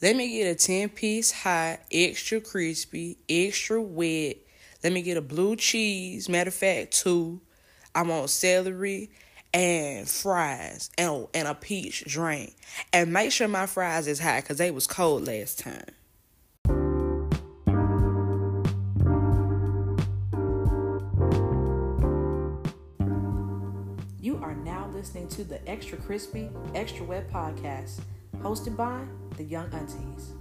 Let me get a 10 piece hot, extra crispy, extra wet. Let me get a blue cheese. Matter of fact, two. I want celery and fries and, and a peach drink. And make sure my fries is hot because they was cold last time. You are now listening to the Extra Crispy, Extra Wet podcast, hosted by the Young Aunties.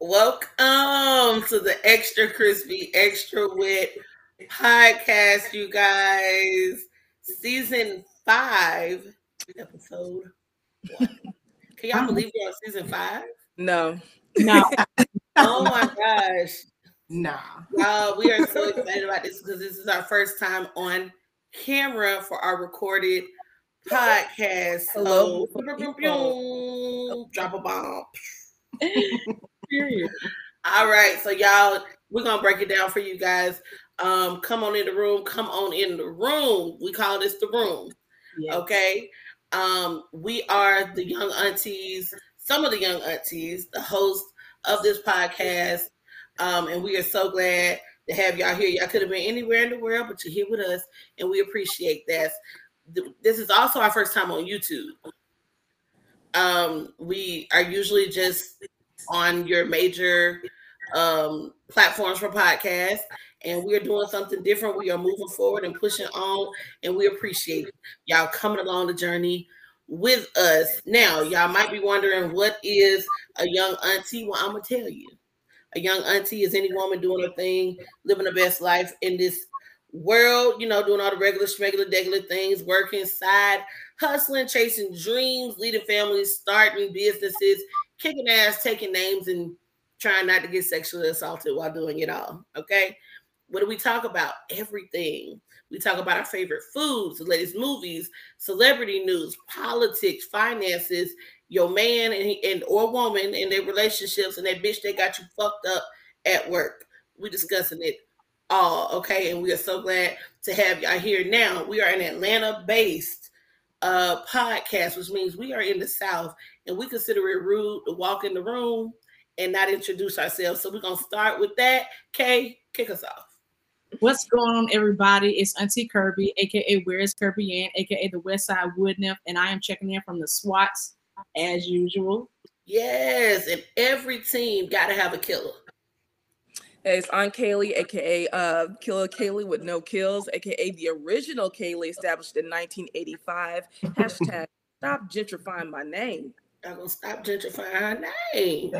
Welcome to the Extra Crispy, Extra Wet podcast, you guys. Season five, episode one. Can y'all believe we're on season five? No. No. Oh my gosh. nah. Uh, we are so excited about this because this is our first time on camera for our recorded podcast. Hello. So, drop a bomb. All right, so y'all, we're gonna break it down for you guys. Um, come on in the room. Come on in the room. We call this the room. Yeah. Okay. Um, we are the young aunties, some of the young aunties, the host of this podcast. Um, and we are so glad to have y'all here. Y'all could have been anywhere in the world, but you're here with us, and we appreciate that. This is also our first time on YouTube. Um, we are usually just on your major um, platforms for podcasts, and we are doing something different. We are moving forward and pushing on, and we appreciate y'all coming along the journey with us. Now, y'all might be wondering what is a young auntie? Well, I'm gonna tell you. A young auntie is any woman doing her thing, living the best life in this world, you know, doing all the regular, regular, regular things, working, side, hustling, chasing dreams, leading families, starting businesses, kicking ass, taking names, and trying not to get sexually assaulted while doing it all. Okay. What do we talk about? Everything. We talk about our favorite foods, the latest movies, celebrity news, politics, finances, your man and, and or woman and their relationships and that bitch that got you fucked up at work. We discussing it all, okay? And we are so glad to have y'all here. Now we are an Atlanta-based uh podcast, which means we are in the South, and we consider it rude to walk in the room and not introduce ourselves. So we're gonna start with that. Kay, kick us off. What's going on, everybody? It's Auntie Kirby, aka Where's Kirby Ann, aka the West Side Wood Nymph, and I am checking in from the SWATs as usual. Yes, and every team gotta have a killer. Hey, it's Aunt Kaylee, aka uh, Killer Kaylee with no kills, aka the original Kaylee established in 1985. Hashtag stop gentrifying my name. I'm gonna stop gentrifying her name.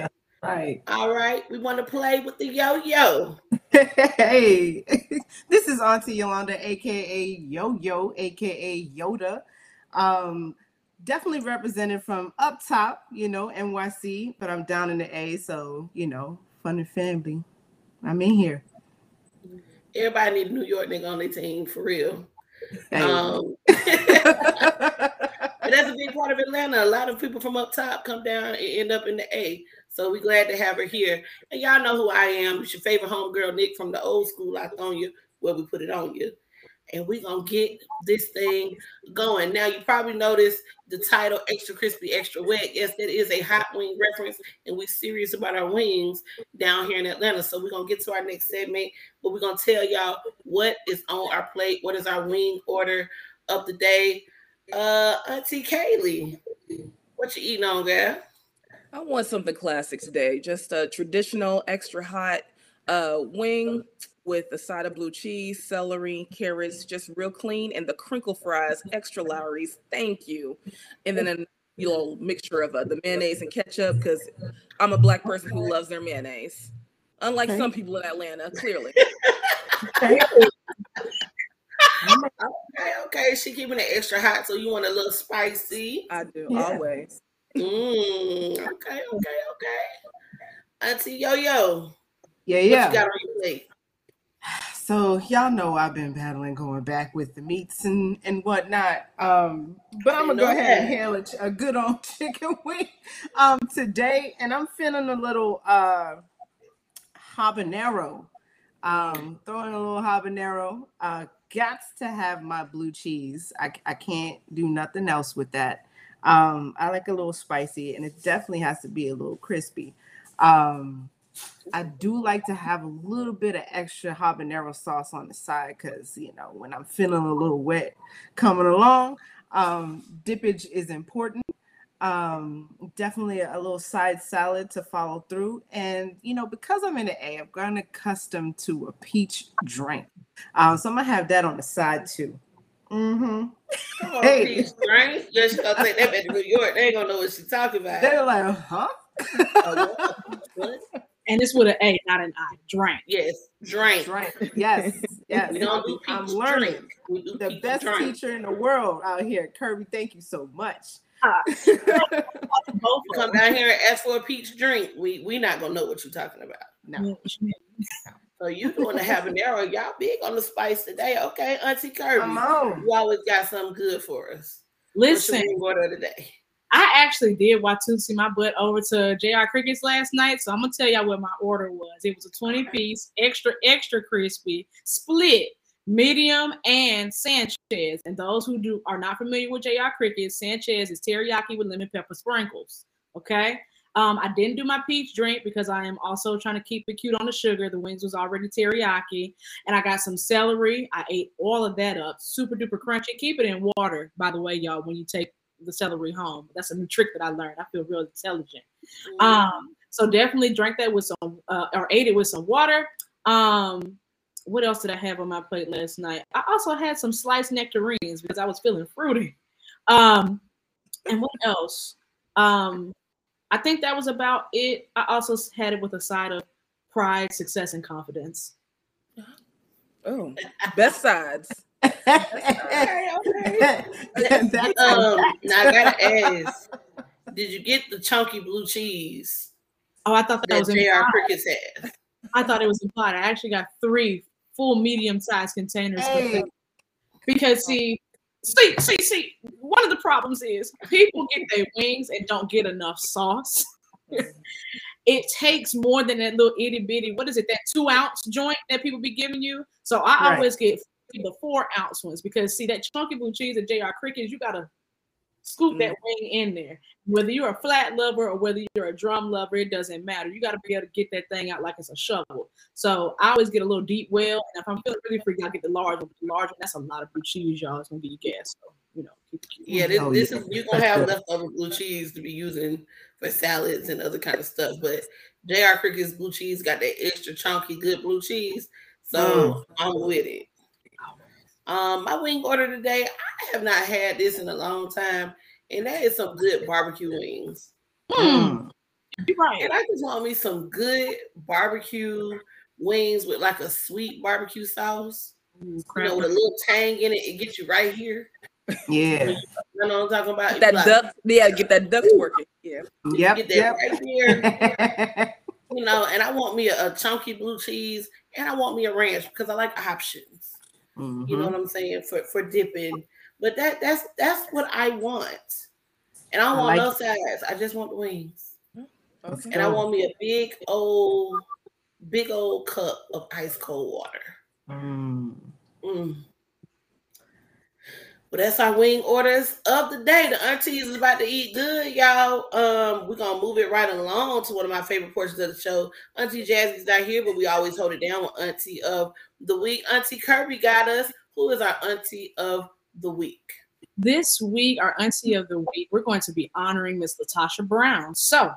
Right. All right, we want to play with the yo-yo. Hey, this is Auntie Yolanda, aka Yo Yo, aka Yoda. Um, definitely represented from up top, you know, NYC, but I'm down in the A, so you know, fun and family. I'm in here. Everybody need a New York nigga on their team for real. Um, but that's a big part of Atlanta. A lot of people from up top come down and end up in the A. So we're glad to have her here. And y'all know who I am. It's your favorite homegirl, Nick, from the old school I on you, where we put it on you. And we're gonna get this thing going. Now you probably noticed the title extra crispy, extra wet. Yes, that is a hot wing reference, and we're serious about our wings down here in Atlanta. So we're gonna get to our next segment, but we're gonna tell y'all what is on our plate, what is our wing order of the day. Uh Auntie Kaylee, what you eating on, girl? I want something classic today. Just a traditional extra hot uh, wing with a side of blue cheese, celery, carrots, just real clean, and the crinkle fries, extra Lawry's. Thank you. And then a little mixture of uh, the mayonnaise and ketchup because I'm a black person who loves their mayonnaise. Unlike Okay. some people in Atlanta, clearly. Okay, okay, she keeping it extra hot, so you want a little spicy. I do Yeah. always. Mm, okay, okay, okay. Auntie Yo Yo, yeah, yeah. what you yeah. got on your plate? So y'all know I've been battling going back with the meats and and whatnot. Um, but I'm gonna go ahead and hail a, ch- a good old chicken wing um today, and I'm feeling a little uh habanero Um, throw in a little habanero. Uh, got to have my blue cheese. I, I can't do nothing else with that. Um, I like a little spicy, and it definitely has to be a little crispy. Um, I do like to have a little bit of extra habanero sauce on the side because you know when I'm feeling a little wet coming along, um, dippage is important. Um, definitely a little side salad to follow through, and you know because I'm in the A, I've gotten accustomed to a peach drink, um, so I'm gonna have that on the side too. Mm-hmm. Oh, hey. peach drink. Just gonna take that back to New York. They ain't gonna know what she's talking about. They're like, huh? What? And it's with an A, not an I. Drink. Yes, drink. Drink. Yes, yes. We don't do I'm learning. We do The peach best drink. teacher in the world out here, Kirby. Thank you so much. Both You of come down here and ask for a peach drink. We we not gonna know what you're talking about. No. So you doing the habanero? Y'all big on the spice today? Okay, Auntie Kirby. Come on. You always got something good for us. What's your Listen, wing order of the day? I actually did Watusi my butt over to JR Crickets last night. So I'm gonna tell y'all what my order was. It was a 20 piece, extra, extra crispy, split, medium, and Sanchez. And those who do are not familiar with JR Crickets, Sanchez is teriyaki with lemon pepper sprinkles. Okay. Um, I didn't do my peach drink because I am also trying to keep it cute on the sugar. The wings was already teriyaki, and I got some celery. I ate all of that up, super duper crunchy. Keep it in water, by the way, y'all. When you take the celery home, that's a new trick that I learned. I feel real intelligent. Um, so definitely drank that with some, uh, or ate it with some water. Um, what else did I have on my plate last night? I also had some sliced nectarines because I was feeling fruity. Um, and what else? Um, I think that was about it. I also had it with a side of pride, success, and confidence. Oh, best sides. Okay, okay. Um, now I gotta ask, did you get the chunky blue cheese Oh, I thought that, that was JR implied. Crickets had? I thought it was implied. I actually got three full medium-sized containers. Hey. Because see, see, see, see, one of the problems is people get their wings and don't get enough sauce. it takes more than that little itty bitty, what is it, that two ounce joint that people be giving you. So I Right. always get the four ounce ones because see that chunky blue cheese at JR Crickets, you gotta scoop that mm. wing in there. Whether you're a flat lover or whether you're a drum lover, it doesn't matter. You got to be able to get that thing out like it's a shovel. So I always get a little deep well, and if I'm feeling really freaky, I get the large one. The large one, that's a lot of blue cheese, y'all. It's gonna give you gas. So you know, keep it. Yeah, this, Oh, this yeah. is you're gonna have leftover blue cheese to be using for salads and other kind of stuff. But JR Cricket's blue cheese got that extra chunky good blue cheese. So mm. I'm with it. Um, my wing order today, I have not had this in a long time, and that is some good barbecue wings. Hmm, you're right. And I just want me some good barbecue wings with like a sweet barbecue sauce. Ooh, You know, with a little tang in it, it gets you right here. Yeah. You know what I'm talking about? That Like, duck, yeah, get that duck working. Yeah. Yep. Get that Yep. right here. you know, and I want me a, a chunky blue cheese and I want me a ranch because I like options. You know Mhm. what I'm saying for for dipping. But that that's that's what I want. And I don't I want like no sides. I just want the wings. Let's And I want me a big old, big old cup of ice cold water. Mm. Mm. Well, that's our wing orders of the day. The aunties is about to eat good, y'all. Um, we're gonna move it right along to one of my favorite portions of the show. Auntie Jazzy's not here, but we always hold it down with Auntie of the Week. Auntie Kirby got us. Who is our Auntie of the Week? This week, our auntie of the week, we're going to be honoring Miss LaTosha Brown. So,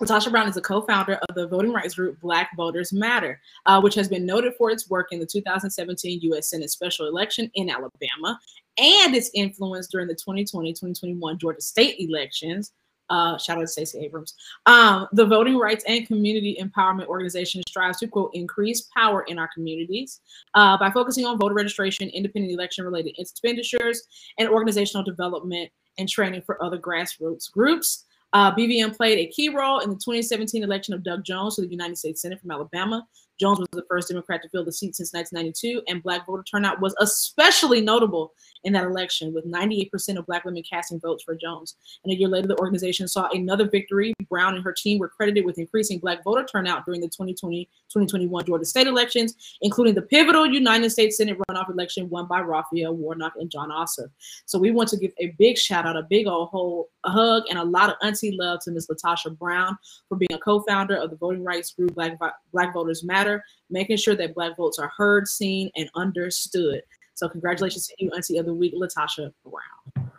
LaTosha Brown is a co-founder of the voting rights group Black Voters Matter, uh, which has been noted for its work in the 2017 U.S. Senate special election in Alabama and its influence during the 2020-2021 Georgia state elections. Uh, shout out to Stacey Abrams. Um, the Voting Rights and Community Empowerment Organization strives to quote increase power in our communities uh, by focusing on voter registration, independent election-related expenditures, and organizational development and training for other grassroots groups. Uh, BVM played a key role in the 2017 election of Doug Jones to the United States Senate from Alabama. Jones was the first Democrat to fill the seat since 1992, and black voter turnout was especially notable in that election, with 98% of black women casting votes for Jones. And a year later, the organization saw another victory. Brown and her team were credited with increasing black voter turnout during the 2020-2021 Georgia state elections, including the pivotal United States Senate runoff election won by Raphael Warnock and Jon Ossoff. So we want to give a big shout out, a big old whole hug, and a lot of auntie love to Ms. LaTosha Brown for being a co-founder of the voting rights group Black, Black Voters Matter, making sure that Black votes are heard, seen, and understood. So congratulations to you, Auntie of the Week, LaTosha Brown.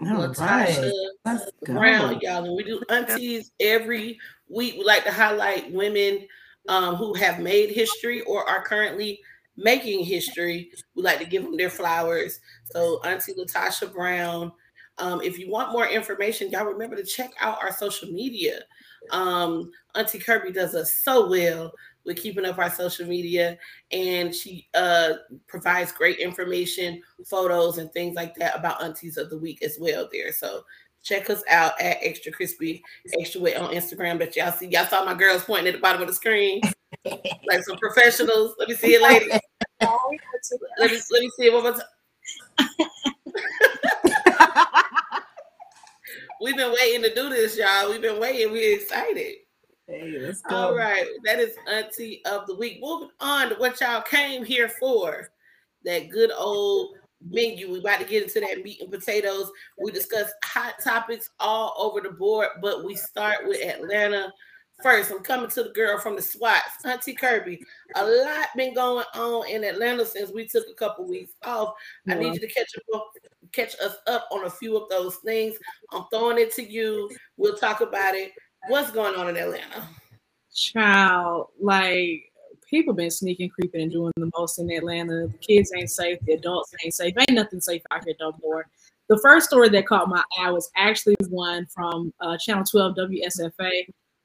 All LaTosha right. Brown, y'all. When we do aunties every week, we like to highlight women um, who have made history or are currently making history. We like to give them their flowers. So, Auntie LaTosha Brown. Um, if you want more information, y'all remember to check out our social media. Um, Auntie Kirby does us so well with keeping up our social media, and she uh, provides great information, photos, and things like that about Aunties of the Week as well. There, so check us out at Extra Crispy Extra Wet on Instagram. But y'all see, y'all saw my girls pointing at the bottom of the screen like some professionals. Let me see it, ladies. let me let me see it one more time. We've been waiting to do this, y'all. We've been waiting. We're excited. Hey, let's go. All right. That is Auntie of the Week. Moving on to what y'all came here for. That good old menu. We about to get into that meat and potatoes. We discuss hot topics all over the board, but we start with Atlanta first. I'm coming to the girl from the SWATs, Auntie Kirby. A lot been going on in Atlanta since we took a couple weeks off. Yeah. I need you to catch up, catch us up on a few of those things. I'm throwing it to you. We'll talk about it. What's going on in Atlanta? Child, like people been sneaking, creeping, and doing the most in Atlanta. The kids ain't safe, the adults ain't safe. Ain't nothing safe out here no more. The first story that caught my eye was actually one from uh, Channel 12 WSFA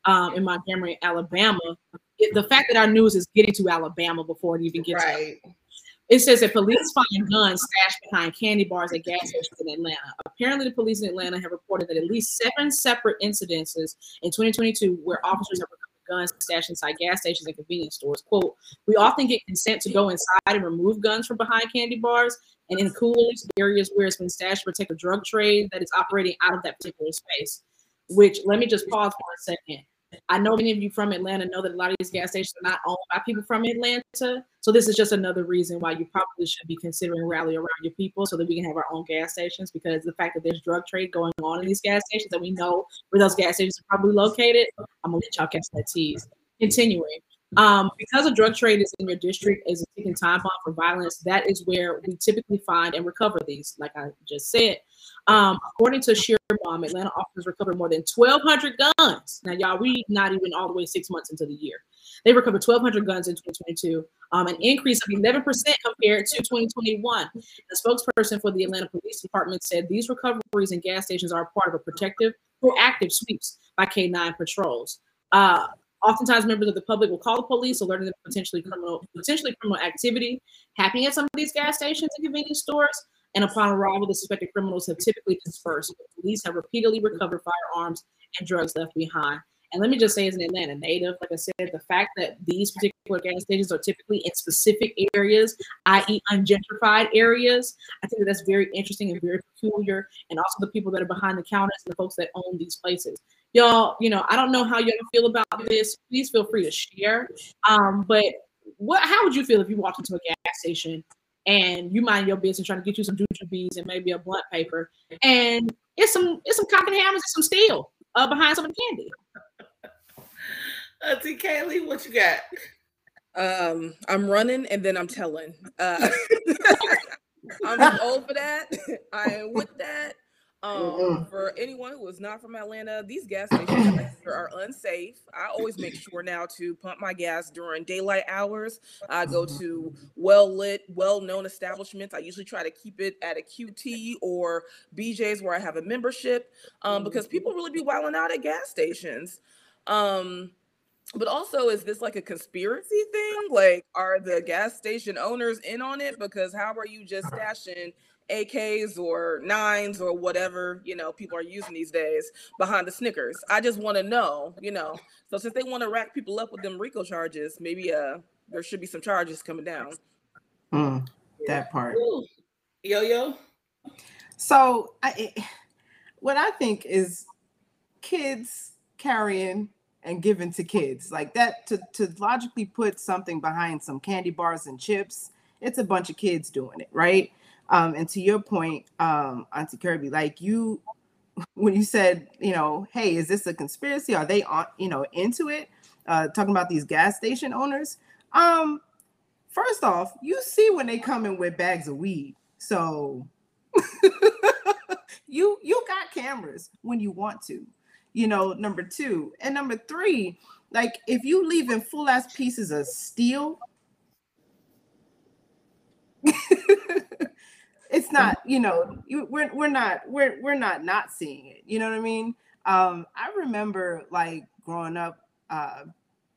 um, in Montgomery, Alabama. It, the fact that our news is getting to Alabama before it even gets right. It says that police find guns stashed behind candy bars at gas stations in Atlanta. Apparently, the police in Atlanta have reported that at least seven separate incidences in 2022 where officers have recovered guns stashed inside gas stations and convenience stores. Quote, we often get consent to go inside and remove guns from behind candy bars and in coolers, areas where it's been stashed to protect a drug trade that is operating out of that particular space. Which, let me just pause for a second. I know many of you from Atlanta know that a lot of these gas stations are not owned by people from Atlanta. So this is just another reason why you probably should be considering rally around your people so that we can have our own gas stations because the fact that there's drug trade going on in these gas stations that we know where those gas stations are probably located, I'm gonna let y'all catch that tease. Continuing. Um, because a drug trade is in your district is a ticking time bomb for violence, that is where we typically find and recover these, like I just said. Um, according to Schierbaum, Atlanta officers recovered more than 1,200 guns. Now, y'all, we not even all the way six months into the year. They recovered 1,200 guns in 2022, um, an increase of 11% compared to 2021. The spokesperson for the Atlanta Police Department said these recoveries in gas stations are part of a protective, proactive sweeps by K9 patrols. Uh, Oftentimes, members of the public will call the police, alerting them potentially criminal, potentially criminal activity happening at some of these gas stations and convenience stores. And upon arrival, the suspected criminals have typically dispersed. Police have repeatedly recovered firearms and drugs left behind. And let me just say, as an Atlanta native, like I said, the fact that these particular gas stations are typically in specific areas, i.e., ungentrified areas, I think that that's very interesting and very peculiar. And also the people that are behind the counters and the folks that own these places. Y'all, you know, I don't know how y'all feel about this. Please feel free to share. Um, but what? How would you feel if you walked into a gas station and you mind your business trying to get you some jujubes and maybe a blunt paper, and it's some it's some cock and hammers and some steel uh, behind some candy. Auntie Kaylee, what you got? Um, I'm running and then I'm telling. Uh, I'm old for that. I am with that. Um, mm-hmm. for anyone who is not from Atlanta, these gas stations are unsafe. I always make sure now to pump my gas during daylight hours. I go to well lit, well known establishments. I usually try to keep it at a QT or BJ's where I have a membership um, because people really be wilding out at gas stations. Um, but also, is this like a conspiracy thing? Like, are the gas station owners in on it? Because how are you just stashing AKs or nines or whatever you know people are using these days behind the Snickers. I just want to know, you know. So since they want to rack people up with them RICO charges, maybe uh there should be some charges coming down. Mm, that part. Ooh. Yo yo. So I, what I think is kids carrying and giving to kids like that to to logically put something behind some candy bars and chips. It's a bunch of kids doing it, right? Um, and to your point, um, Auntie Kirby, like you, when you said, you know, hey, is this a conspiracy? Are they on, you know, into it? Uh, talking about these gas station owners. Um, first off, you see when they come in with bags of weed, so you you got cameras when you want to, you know. Number two and number three, like if you leave in full ass pieces of steel. It's not you know we're, we're not we're we're not not seeing it you know what i mean um i remember like growing up uh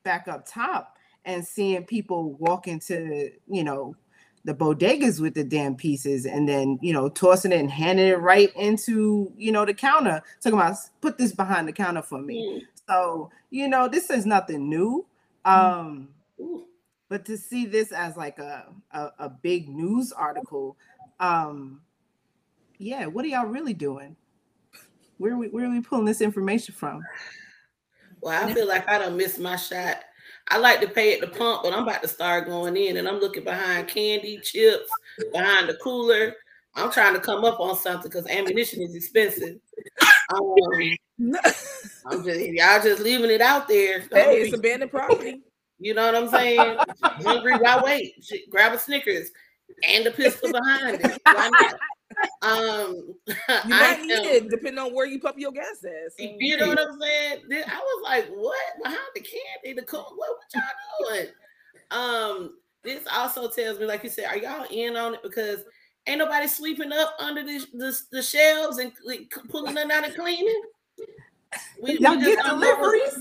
back up top and seeing people walk into you know the bodegas with the damn pieces and then you know tossing it and handing it right into you know the counter talking about put this behind the counter for me mm. so you know this is nothing new um mm. but to see this as like a, a, a big news article um yeah what are y'all really doing? Where are we where are we pulling this information from? Well i feel like i don't miss my shot. I like to pay at the pump but i'm about to start going in and i'm looking behind candy chips behind the cooler. I'm trying to come up on something because ammunition is expensive. Um, i'm just y'all just leaving it out there. Hey it's abandoned property. You know what i'm saying? Hungry why wait. Grab a snickers and the pistol behind it. Why not? Um, you might need it depending on where you pump your gas at. You know what I'm saying? I was like, "What behind the candy? The cool? What, what y'all doing?" Um, this also tells me, like you said, are y'all in on it because ain't nobody sweeping up under the the, the shelves and like, pulling them out and cleaning. We, y'all we get deliveries.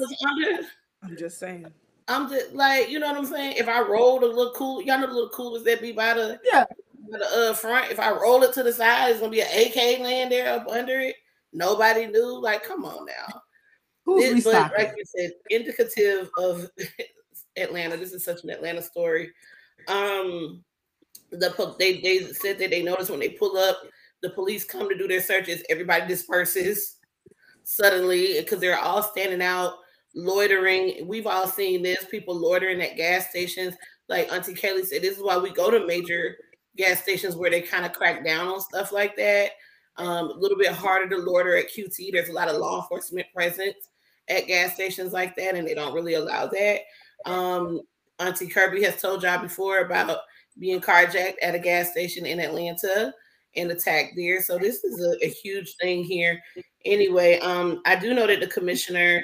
I'm just saying. I'm just like, you know what I'm saying? If I roll a little cool, y'all know the little coolers that be by the yeah by the uh, front. If I roll it to the side, it's gonna be an AK laying there up under it. Nobody knew. Like, come on now. Who's this, but like you said, indicative of Atlanta. This is such an Atlanta story. Um, the they they said that they noticed when they pull up, the police come to do their searches. Everybody disperses suddenly because they're all standing out loitering. We've all seen this people loitering at gas stations. Like Auntie Kelly said, this is why we go to major gas stations where they kind of crack down on stuff like that. Um, a little bit harder to loiter at QT. There's a lot of law enforcement presence at gas stations like that, and they don't really allow that. Um, Auntie Kirby has told y'all before about being carjacked at a gas station in Atlanta and attacked there. So this is a, a huge thing here. Anyway, um, I do know that the commissioner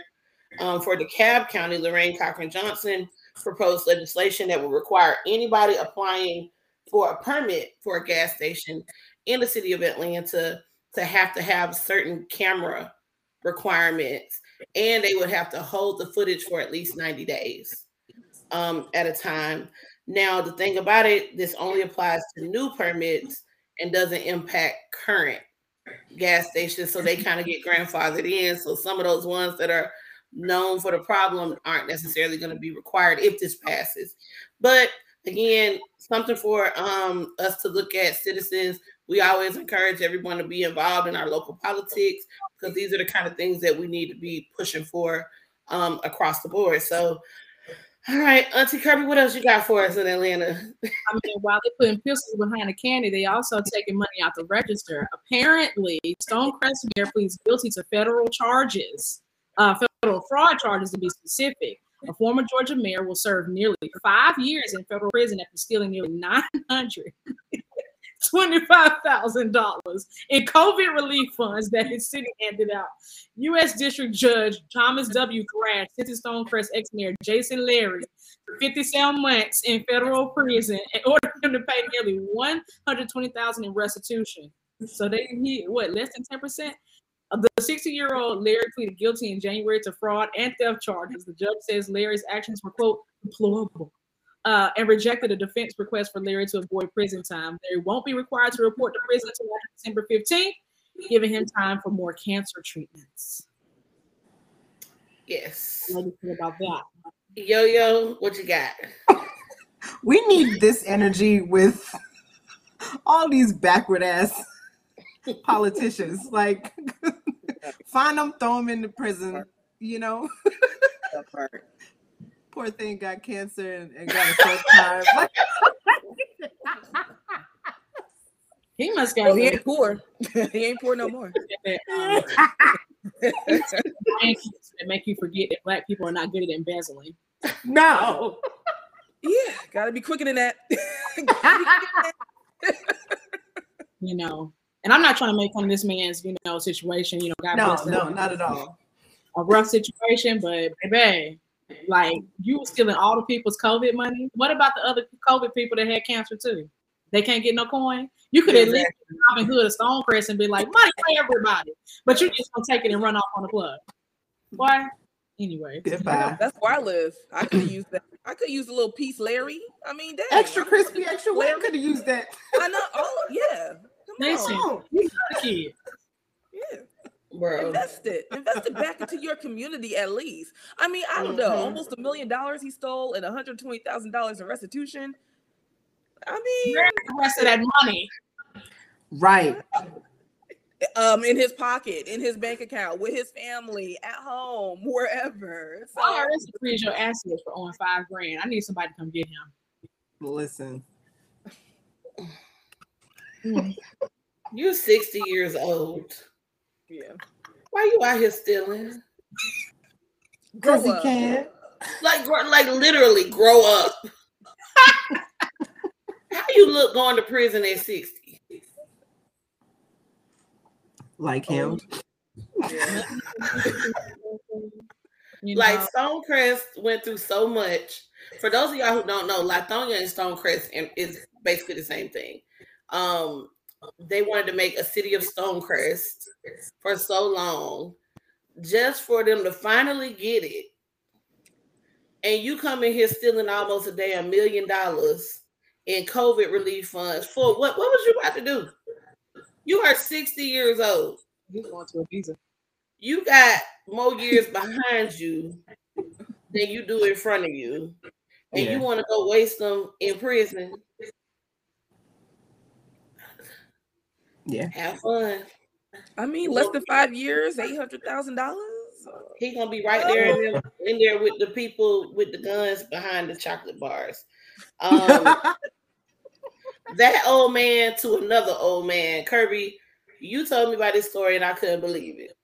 um, for DeKalb County, Lorraine Cochran Johnson proposed legislation that would require anybody applying for a permit for a gas station in the city of Atlanta to have to have certain camera requirements and they would have to hold the footage for at least 90 days um, at a time. Now, the thing about it, this only applies to new permits and doesn't impact current gas stations. So they kind of get grandfathered in. So some of those ones that are known for the problem aren't necessarily going to be required if this passes. But again, something for um, us to look at citizens. We always encourage everyone to be involved in our local politics because these are the kind of things that we need to be pushing for um, across the board. So, all right, Auntie Kirby, what else you got for us in Atlanta? I mean, while they're putting pistols behind the candy, they also taking money out the register. Apparently, Stonecrest Mayor pleads guilty to federal charges uh, federal fraud charges to be specific. A former Georgia mayor will serve nearly five years in federal prison after stealing nearly nine hundred twenty-five thousand dollars in COVID relief funds that his city handed out. U.S. District Judge Thomas W. Thrash sentenced Stonecrest ex-mayor Jason Lary 57 months in federal prison and ordered him to pay nearly 120,000 in restitution. So they he what less than 10 percent the 60 year old Lary pleaded guilty in January to fraud and theft charges. The judge says Lary's actions were, quote, deplorable. uh, and rejected a defense request for Lary to avoid prison time. Lary won't be required to report to prison until December 15th, giving him time for more cancer treatments. Yes. What do you think about that? Yo yo, what you got? We need this energy with all these backward ass politicians. Like, find them, throw them into prison. You know, part. poor thing got cancer and, and got a first time. He must Well, got he ain't poor. he ain't poor no more. that, um, that make you forget that black people are not good at embezzling. no. Yeah, gotta be quicker than that. You know, and I'm not trying to make fun of this man's you know situation. You know, God No, bless him. no, not at all. a rough situation, but baby, like you were stealing all the people's COVID money. What about the other COVID people that had cancer too? They can't get no coin. You could at least Robin Hood or Stonecrest and be like, money for everybody. But you just gonna take it and run off on the plug. Why? Anyway. Goodbye. That's where I live. I could use that. I could use a little piece, Lary. I mean, dang. Extra crispy, extra wet. I could have used that. I know. Oh, yeah. Come Listen, on. you got a. Yeah. Bro. Invest it. Invest it back into your community at least. I mean, I don't know. Mhm. Almost a million dollars he stole and $120,000 in restitution. I mean, Where's the rest of that money? Right. um, in his pocket, in his bank account, with his family, at home, wherever. So, Oh, that's to freeze your assets for owing five grand. I need somebody to come get him. Listen. Mm. You 60 years old. yeah. Why you out here stealing? Because Grow he up. can. Like, grow- like literally grow up. How you look going to prison at 60? Like him. Oh, yeah. You Like Stonecrest went through so much. For those of y'all who don't know, Lithonia and Stonecrest is basically the same thing. Um, they wanted to make a city of Stonecrest for so long, just for them to finally get it. And you come in here stealing almost a damn million dollars in COVID relief funds for what? What was you about to do? You are 60 years old. You going to a visa. You got more years behind you than you do in front of you, and Yeah. you want to go waste them in prison. Yeah. Have fun. I mean, less than five years, eight hundred thousand dollars. He gonna be right there in there, in there with the people with the guns behind the chocolate bars. Um, that old man to another old man, Kirby. You told me about this story and I couldn't believe it.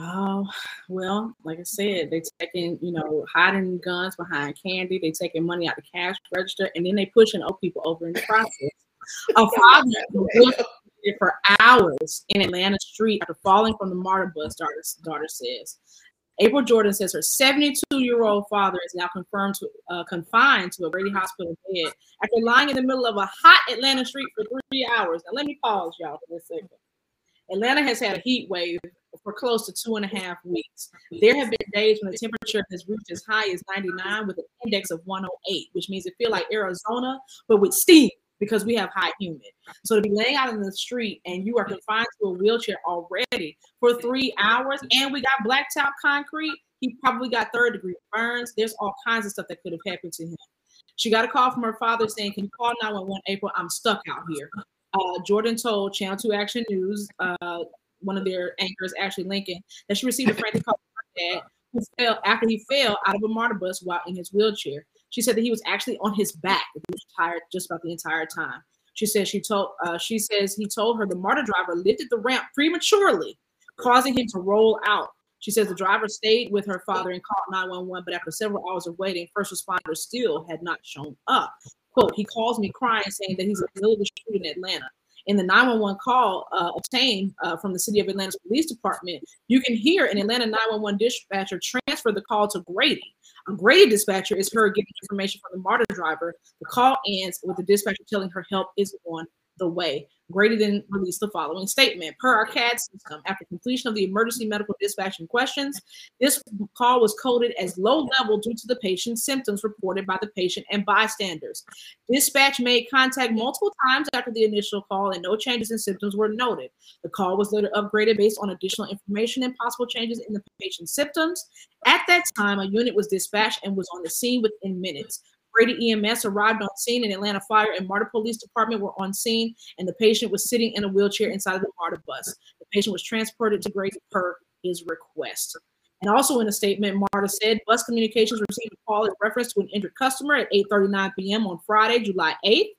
Oh, well, like I said, they taking, you know, hiding guns behind candy. They taking money out the cash register, and then they pushing old people over in the process. A father for hours in Atlanta street after falling from the MARTA bus, daughter, daughter says. April Jordan says her 72-year-old father is now confirmed to uh, confined to a Grady hospital bed after lying in the middle of a hot Atlanta street for three hours. Now let me pause y'all for a second. Atlanta has had a heat wave for close to two and a half weeks. There have been days when the temperature has reached as high as 99 with an index of 108, which means it feels like Arizona, but with steam because we have high humid. So to be laying out in the street and you are confined to a wheelchair already for three hours, and we got blacktop concrete, he probably got third degree burns. There's all kinds of stuff that could have happened to him. She got a call from her father saying, "Can you call 911, April? I'm stuck out here." Uh, Jordan told Channel 2 Action News, uh, one of their anchors, Ashley Lincoln, that she received a frantic call from her dad who fell after he fell out of a MARTA bus while in his wheelchair. She said that he was actually on his back. He was tired just about the entire time. She said she told uh, she says he told her the MARTA driver lifted the ramp prematurely, causing him to roll out. She says the driver stayed with her father and called 911, but after several hours of waiting, first responders still had not shown up. Quote, he calls me crying, saying that he's in the middle of in Atlanta. In the 911 call uh, obtained uh, from the City of Atlanta's Police Department, you can hear an Atlanta 911 dispatcher transfer the call to Grady. A Grady dispatcher is her getting information from the MARTA driver. The call ends with the dispatcher telling her help is on the way. Grady then released the following statement. Per our CAD system, after completion of the emergency medical dispatching questions, this call was coded as low level due to the patient's symptoms reported by the patient and bystanders. Dispatch made contact multiple times after the initial call and no changes in symptoms were noted. The call was later upgraded based on additional information and possible changes in the patient's symptoms. At that time, a unit was dispatched and was on the scene within minutes. Grady EMS arrived on scene, and Atlanta Fire and MARTA Police Department were on scene, and the patient was sitting in a wheelchair inside of the MARTA bus. The patient was transported to Grady per his request. And also in a statement, MARTA said bus communications received a call in reference to an injured customer at 8:39 p.m. on Friday, July 8th.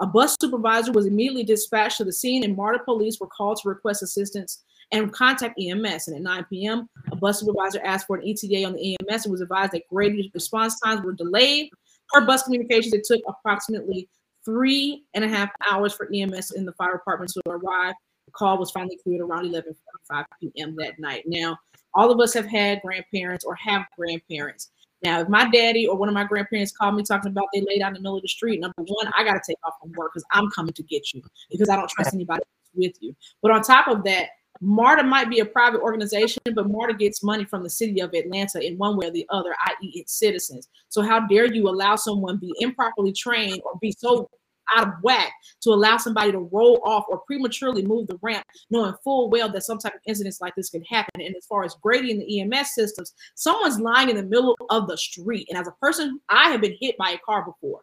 A bus supervisor was immediately dispatched to the scene, and MARTA police were called to request assistance and contact EMS. And at 9 p.m., a bus supervisor asked for an ETA on the EMS and was advised that Grady's response times were delayed Per bus communications, it took approximately three and a half hours for EMS in the fire department to arrive. The call was finally cleared around 11:45 p.m. that night. Now, all of us have had grandparents or have grandparents. Now, if my daddy or one of my grandparents called me talking about they laid out in the middle of the street, number one, I got to take off from work because I'm coming to get you because I don't trust anybody with you. But on top of that, MARTA might be a private organization, but MARTA gets money from the city of Atlanta in one way or the other, i.e., its citizens. So, how dare you allow someone be improperly trained or be so out of whack to allow somebody to roll off or prematurely move the ramp, knowing full well that some type of incidents like this could happen. And as far as grading the EMS systems, someone's lying in the middle of the street. And as a person, I have been hit by a car before.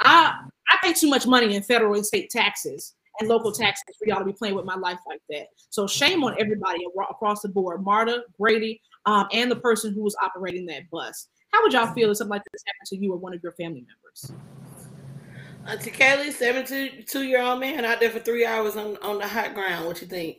I I pay too much money in federal and state taxes and local taxes for y'all to be playing with my life like that. So shame on everybody across the board, MARTA, Grady, um, and the person who was operating that bus. How would y'all feel if something like this happened to you or one of your family members? Auntie Kelly, 72 year old man out there for three hours on, on the hot ground. What you think?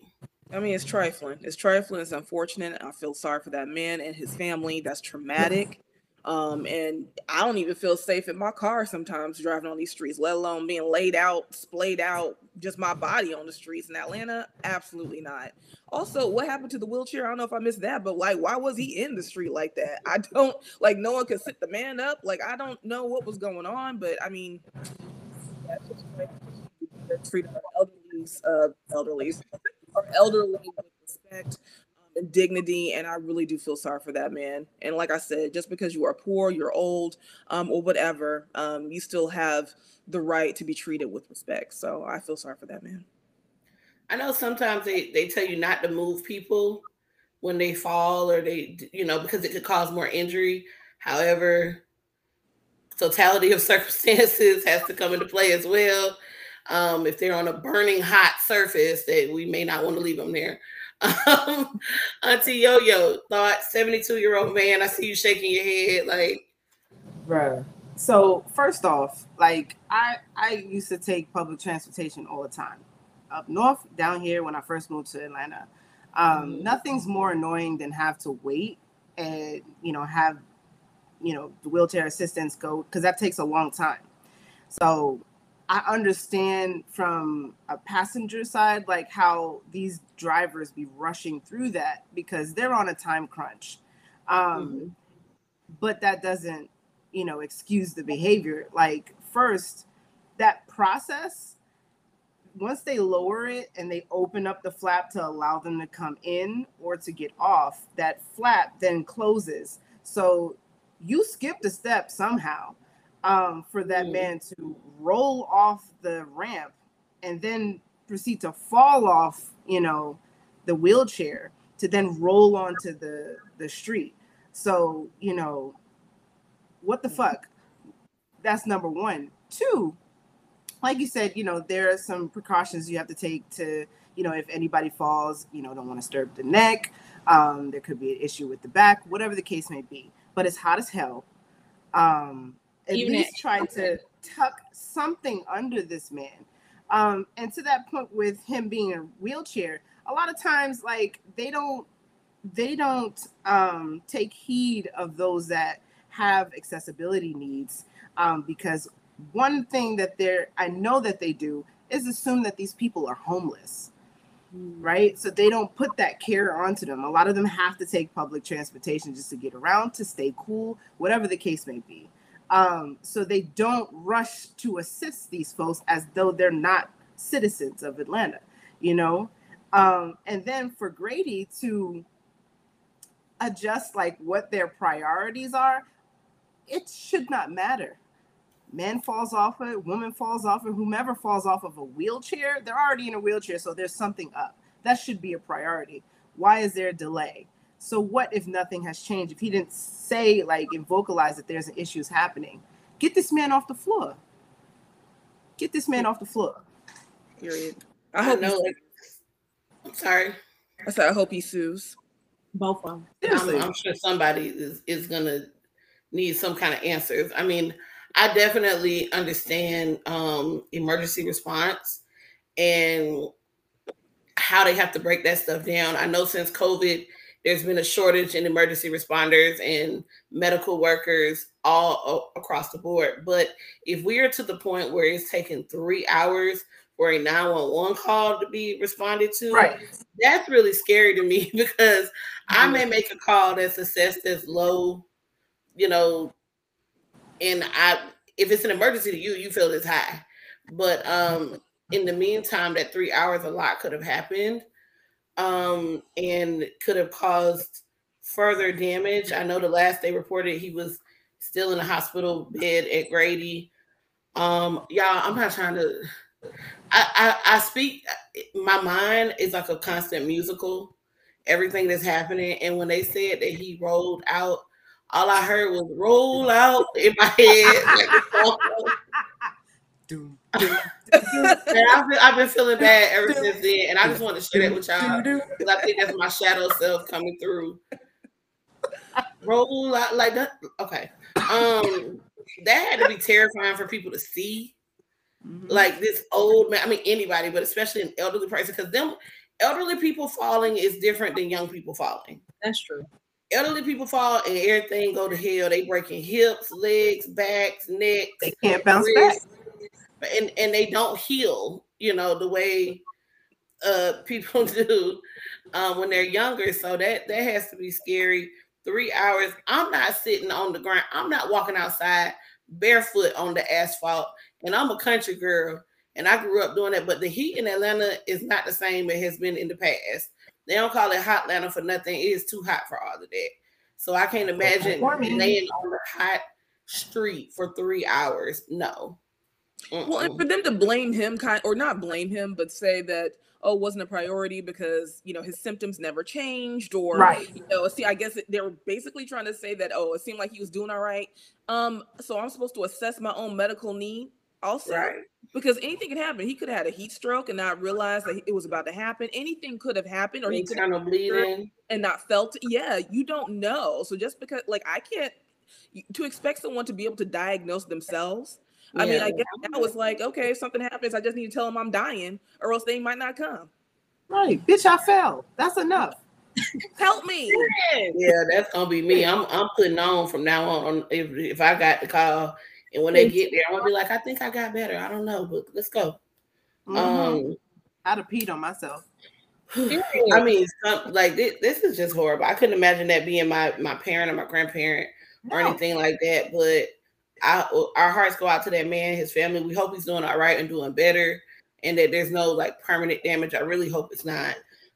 I mean, it's trifling. It's trifling. It's unfortunate. I feel sorry for that man and his family. That's traumatic. Um, and I don't even feel safe in my car sometimes driving on these streets, let alone being laid out, splayed out, just my body on the streets in Atlanta. Absolutely not. Also, what happened to the wheelchair? I don't know if I missed that, but like, why was he in the street like that? I don't like no one could sit the man up. Like, I don't know what was going on, but I mean, treat our elderlies, uh, elderlies, our elderly with respect dignity. And I really do feel sorry for that man. And like I said, just because you are poor, you're old, um, or whatever, um, you still have the right to be treated with respect. So I feel sorry for that man. I know sometimes they, they tell you not to move people when they fall or they, you know, because it could cause more injury. However, totality of circumstances has to come into play as well. Um, if they're on a burning hot surface, that we may not want to leave them there. Um, Auntie Yo Yo thought 72 year old man. I see you shaking your head like, bruh. So first off, like I I used to take public transportation all the time, up north, down here when I first moved to Atlanta. Um, mm-hmm. Nothing's more annoying than have to wait and you know have you know the wheelchair assistance go because that takes a long time. So I understand from a passenger side, like how these drivers be rushing through that because they're on a time crunch. Um, mm-hmm. But that doesn't, you know, excuse the behavior. Like, first, that process, once they lower it and they open up the flap to allow them to come in or to get off, that flap then closes. So you skipped a step somehow um, for that mm. man to roll off the ramp and then proceed to fall off, you know, the wheelchair to then roll onto the the street. So, you know, what the fuck? That's number one. Two, like you said, you know, there are some precautions you have to take to, you know, if anybody falls, you know, don't want to disturb the neck. Um, there could be an issue with the back, whatever the case may be. But it's hot as hell. Um, at Even least try to tuck something under this man. Um, and to that point with him being in a wheelchair, a lot of times like they don't they don't um, take heed of those that have accessibility needs um, because one thing that they're I know that they do is assume that these people are homeless right? So they don't put that care onto them. A lot of them have to take public transportation just to get around, to stay cool, whatever the case may be. Um, so they don't rush to assist these folks as though they're not citizens of Atlanta, you know? Um, and then for Grady to adjust like what their priorities are, it should not matter. Man falls off it, woman falls off it, whomever falls off of a wheelchair, they're already in a wheelchair, so there's something up. That should be a priority. Why is there a delay? So what if nothing has changed? If he didn't say like and vocalize that there's an issues happening, get this man off the floor. Get this man off the floor. Period. I, hope know. Like, I'm sorry. I said I hope he sues. Both of them. I'm, I'm sure somebody is, is gonna need some kind of answers. I mean, I definitely understand um, emergency response and how they have to break that stuff down. I know since COVID, there's been a shortage in emergency responders and medical workers all across the board. But if we are to the point where it's taking three hours for a 911 call to be responded to, right. that's really scary to me because mm-hmm. I may make a call that's assessed as low, you know, and I if it's an emergency to you, you feel it's high. But um in the meantime, that three hours a lot could have happened um, and could have caused further damage. I know the last they reported he was still in a hospital bed at Grady. Um, y'all, I'm not trying to. I, I I speak. My mind is like a constant musical. Everything that's happening, and when they said that he rolled out, all I heard was "roll out" in my head. Like I've, been, I've been feeling bad ever since then, and I just want to share that with y'all because I think that's my shadow self coming through. Roll out like that. Okay, um, that had to be terrifying for people to see. Mm-hmm. Like this old man, I mean anybody, but especially an elderly person, because them elderly people falling is different than young people falling. That's true. Elderly people fall and everything go to hell. They breaking hips, legs, backs, necks. They can't bounce wrists. back and and they don't heal, you know, the way uh people do um when they're younger. So that that has to be scary. Three hours. I'm not sitting on the ground. I'm not walking outside barefoot on the asphalt. And I'm a country girl, and I grew up doing that. But the heat in Atlanta is not the same it has been in the past. They don't call it hot Atlanta for nothing. It is too hot for all of that. So I can't imagine laying on the hot street for three hours. No. Mm-mm. Well, and for them to blame him, kind or not blame him, but say that oh, wasn't a priority because you know his symptoms never changed, or right. you know, see, I guess they were basically trying to say that oh, it seemed like he was doing all right. Um, so I'm supposed to assess my own medical need also, right. because anything could happen. He could have had a heat stroke and not realize that it was about to happen. Anything could have happened, or he could have bleeding and not felt. It. Yeah, you don't know. So just because, like, I can't to expect someone to be able to diagnose themselves I yeah. mean, I guess now was like, okay, if something happens, I just need to tell them I'm dying, or else they might not come. Right, bitch, I fell. That's enough. Help me. Yeah, that's gonna be me. I'm I'm putting on from now on. If if I got the call, and when they get there, I'm gonna be like, I think I got better. I don't know, but let's go. Mm-hmm. Um, I'd have peed on myself. I mean, some, like this, this, is just horrible. I couldn't imagine that being my my parent or my grandparent no. or anything like that. But I, our hearts go out to that man, his family. We hope he's doing all right and doing better, and that there's no like permanent damage. I really hope it's not.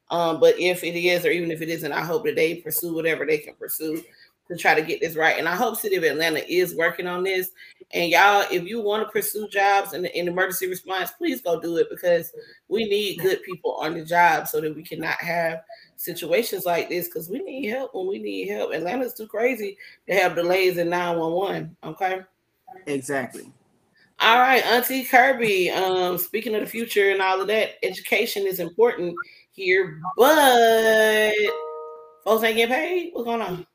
Um, but if it is, or even if it isn't, I hope that they pursue whatever they can pursue to try to get this right. And I hope City of Atlanta is working on this. And y'all, if you want to pursue jobs in, in emergency response, please go do it because we need good people on the job so that we cannot have situations like this because we need help when we need help. Atlanta's too crazy to have delays in 911. Okay. Exactly. All right, Auntie Kirby. Um, speaking of the future and all of that, education is important here, but folks ain't getting paid. What's going on?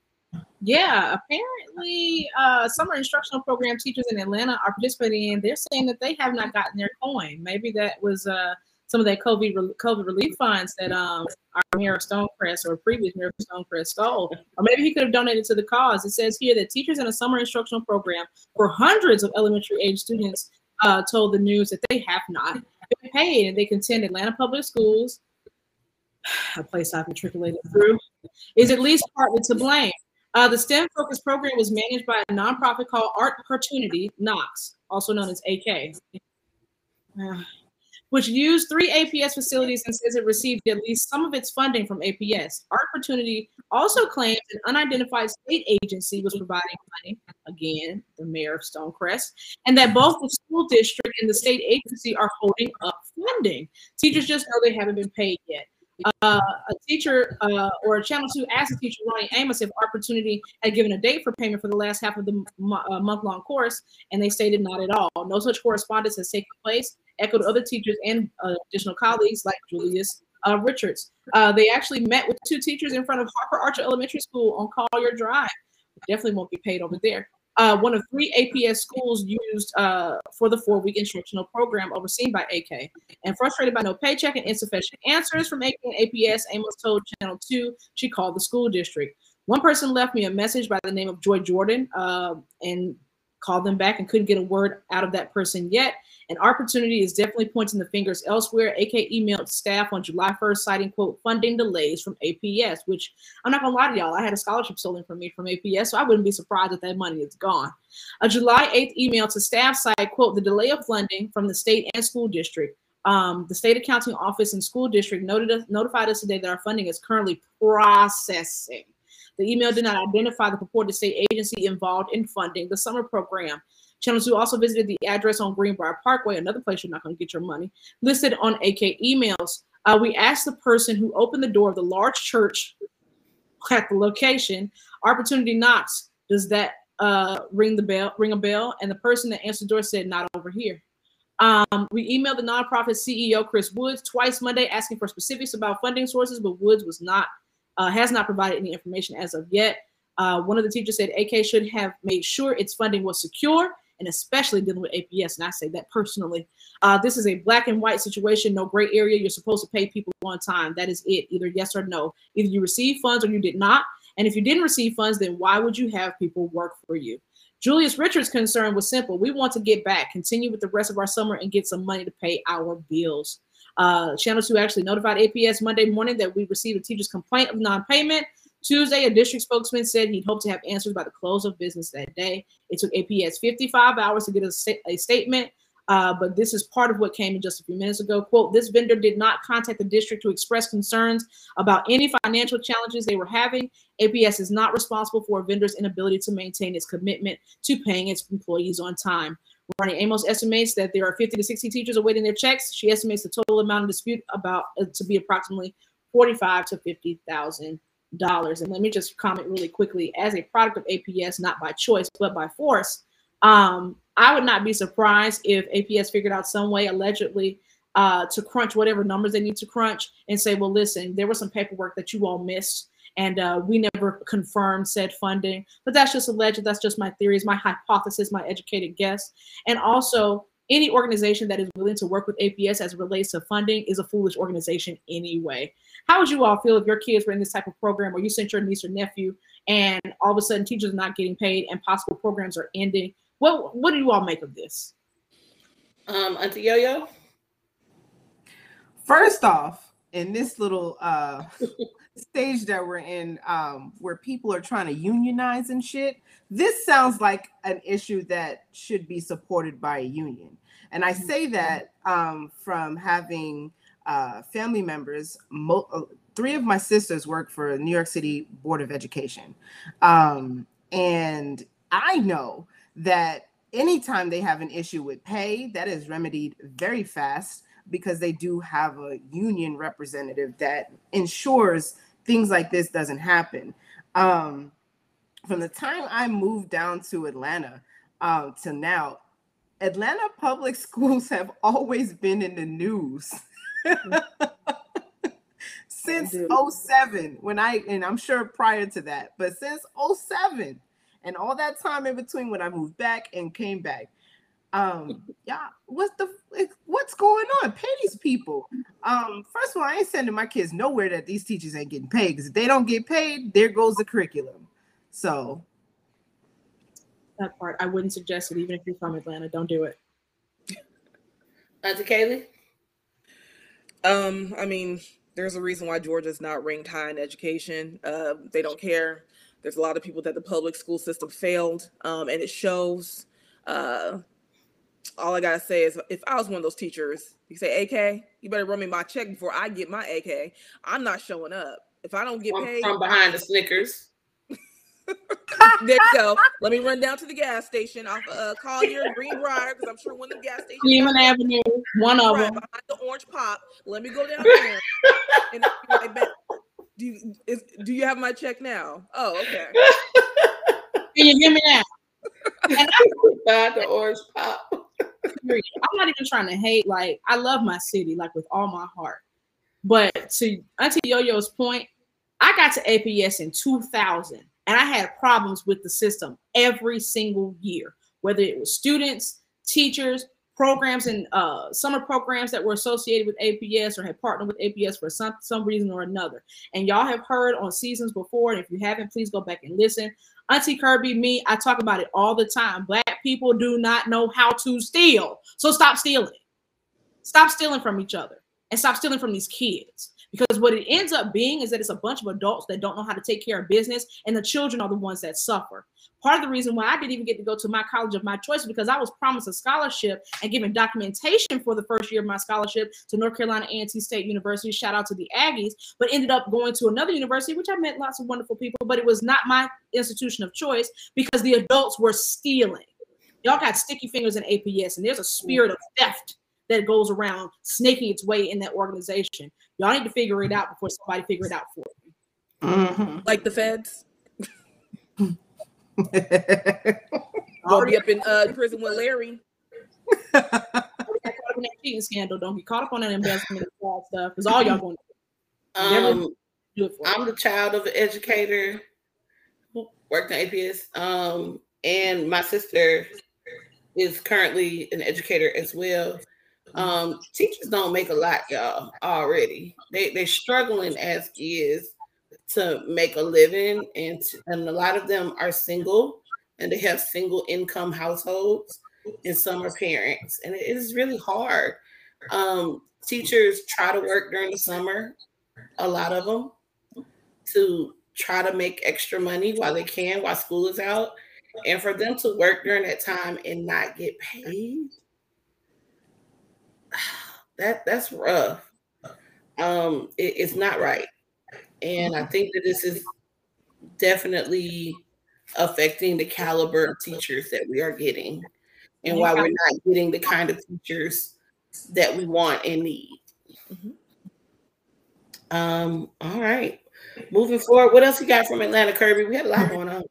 Yeah, apparently, uh, summer instructional program teachers in Atlanta are participating in. They're saying that they have not gotten their coin. Maybe that was uh, some of that COVID COVID relief funds that um our Mayor Stonecrest or previous Mayor Stonecrest stole, or maybe he could have donated to the cause. It says here that teachers in a summer instructional program for hundreds of elementary age students uh, told the news that they have not been paid, and they contend Atlanta Public Schools, a place I've matriculated through, is at least partly to blame. Uh, the STEM focused program was managed by a nonprofit called Art Opportunity Knox, also known as AK. Uh, which used three APS facilities and says it received at least some of its funding from APS. Opportunity also claims an unidentified state agency was providing money, again, the mayor of Stonecrest, and that both the school district and the state agency are holding up funding. Teachers just know they haven't been paid yet uh, a teacher uh, or Channel 2 asked the teacher, Ronnie Amos, if Opportunity had given a date for payment for the last half of the uh, month long course, and they stated not at all. No such correspondence has taken place, echoed other teachers and uh, additional colleagues like Julius uh, Richards. Uh, they actually met with two teachers in front of Harper Archer Elementary School on Collier Drive. Definitely won't be paid over there uh, one of three APS schools used uh, for the four week instructional program overseen by AK. And frustrated by no paycheck and insufficient answers from AK and APS, Amos told Channel 2 she called the school district. One person left me a message by the name of Joy Jordan uh, and called them back and couldn't get a word out of that person yet. An opportunity is definitely pointing the fingers elsewhere. AK emailed staff on July 1st, citing quote funding delays from APS, which I'm not gonna lie to y'all, I had a scholarship stolen from me from APS, so I wouldn't be surprised if that money is gone. A July 8th email to staff site quote the delay of funding from the state and school district. Um, the state accounting office and school district noted notified us today that our funding is currently processing. The email did not identify the purported state agency involved in funding the summer program. Channel 2 also visited the address on Greenbriar Parkway, another place you're not going to get your money, listed on AK emails. Uh, we asked the person who opened the door of the large church at the location, opportunity knocks. Does that uh, ring the bell, ring a bell? And the person that answered the door said, not over here. Um, we emailed the nonprofit CEO Chris Woods twice Monday asking for specifics about funding sources, but Woods was not uh, has not provided any information as of yet. Uh, one of the teachers said AK should have made sure its funding was secure and especially dealing with APS. And I say that personally. Uh, this is a black and white situation, no gray area. You're supposed to pay people on time. That is it, either yes or no. Either you receive funds or you did not. And if you didn't receive funds, then why would you have people work for you? Julius Richards' concern was simple. We want to get back, continue with the rest of our summer, and get some money to pay our bills. Uh, Channel 2 actually notified APS Monday morning that we received a teacher's complaint of non payment. Tuesday, a district spokesman said he'd hope to have answers by the close of business that day. It took APS 55 hours to get a, a statement, uh, but this is part of what came in just a few minutes ago. Quote, this vendor did not contact the district to express concerns about any financial challenges they were having. APS is not responsible for a vendor's inability to maintain its commitment to paying its employees on time. Ronnie Amos estimates that there are 50 to 60 teachers awaiting their checks. She estimates the total amount of dispute about uh, to be approximately 45 to 50 thousand dollars. And let me just comment really quickly as a product of APS, not by choice, but by force. Um, I would not be surprised if APS figured out some way, allegedly, uh, to crunch whatever numbers they need to crunch and say, well, listen, there was some paperwork that you all missed. And uh, we never confirmed said funding, but that's just alleged. That's just my theories, my hypothesis, my educated guess. And also, any organization that is willing to work with APS as it relates to funding is a foolish organization anyway. How would you all feel if your kids were in this type of program or you sent your niece or nephew and all of a sudden teachers are not getting paid and possible programs are ending? What what do you all make of this? Um, Auntie Yo Yo. First off, in this little uh stage that we're in, um, where people are trying to unionize and shit, this sounds like an issue that should be supported by a union. And I say mm-hmm. that um, from having uh, family members. Mo- uh, three of my sisters work for New York City Board of Education, um, and I know that anytime they have an issue with pay, that is remedied very fast because they do have a union representative that ensures things like this doesn't happen. Um, from the time I moved down to Atlanta um, to now, Atlanta public schools have always been in the news since 07 when I and I'm sure prior to that, but since 07 and all that time in between when I moved back and came back. Um, yeah, what's the what's going on? Pay these people. Um, first of all, I ain't sending my kids nowhere that these teachers ain't getting paid because if they don't get paid, there goes the curriculum. So that part I wouldn't suggest it, even if you're from Atlanta. Don't do it. Auntie Kaylee. Um, I mean, there's a reason why Georgia's not ranked high in education. Uh, they don't care. There's a lot of people that the public school system failed, um, and it shows. Uh, all I gotta say is if I was one of those teachers, you say, AK, you better run me my check before I get my AK. I'm not showing up. If I don't get From, paid, from behind the Snickers. there you go. Let me run down to the gas station off uh, Collier, Greenbriar, because I'm sure one of the gas stations. Cleveland Avenue, one of right them. behind the orange pop. Let me go down there. and I'll be right back. Do you is, do you have my check now? Oh, okay. Can you hear me now? And I'm, Behind the orange pop. I'm not even trying to hate. Like I love my city, like with all my heart. But to Auntie Yo-Yo's point, I got to APS in 2000, and I had problems with the system every single year, whether it was students, teachers, programs, and uh, summer programs that were associated with APS or had partnered with APS for some some reason or another. And y'all have heard on seasons before, and if you haven't, please go back and listen. Auntie Kirby, me, I talk about it all the time. Black people do not know how to steal. So stop stealing. Stop stealing from each other and stop stealing from these kids. Because what it ends up being is that it's a bunch of adults that don't know how to take care of business, and the children are the ones that suffer. Part of the reason why I didn't even get to go to my college of my choice because I was promised a scholarship and given documentation for the first year of my scholarship to North Carolina A&T State University. Shout out to the Aggies, but ended up going to another university, which I met lots of wonderful people, but it was not my institution of choice because the adults were stealing. Y'all got sticky fingers in APS, and there's a spirit of theft that goes around snaking its way in that organization. Y'all need to figure it out before somebody figure it out for you. Mhm. Like the feds. I'll be up in uh, prison with Lary. Get caught up in that cheating scandal. Don't get caught up on that embezzlement and fraud stuff. Because all y'all going to Um, do it for. I'm the child of an educator worked in APS. Um, and my sister is currently an educator as well. Um, teachers don't make a lot, y'all, already. They they're struggling as is to make a living, and and a lot of them are single and they have single income households, and some are parents, and it is really hard. Um, teachers try to work during the summer, a lot of them, to try to make extra money while they can while school is out, and for them to work during that time and not get paid that that's rough. Um, it- it's not right, and I think that this is definitely affecting the caliber of teachers that we are getting, and why we're not getting the kind of teachers that we want and need. Mhm. Um. All right, moving forward. What else you got from Atlanta, Kirby? We had a lot going on.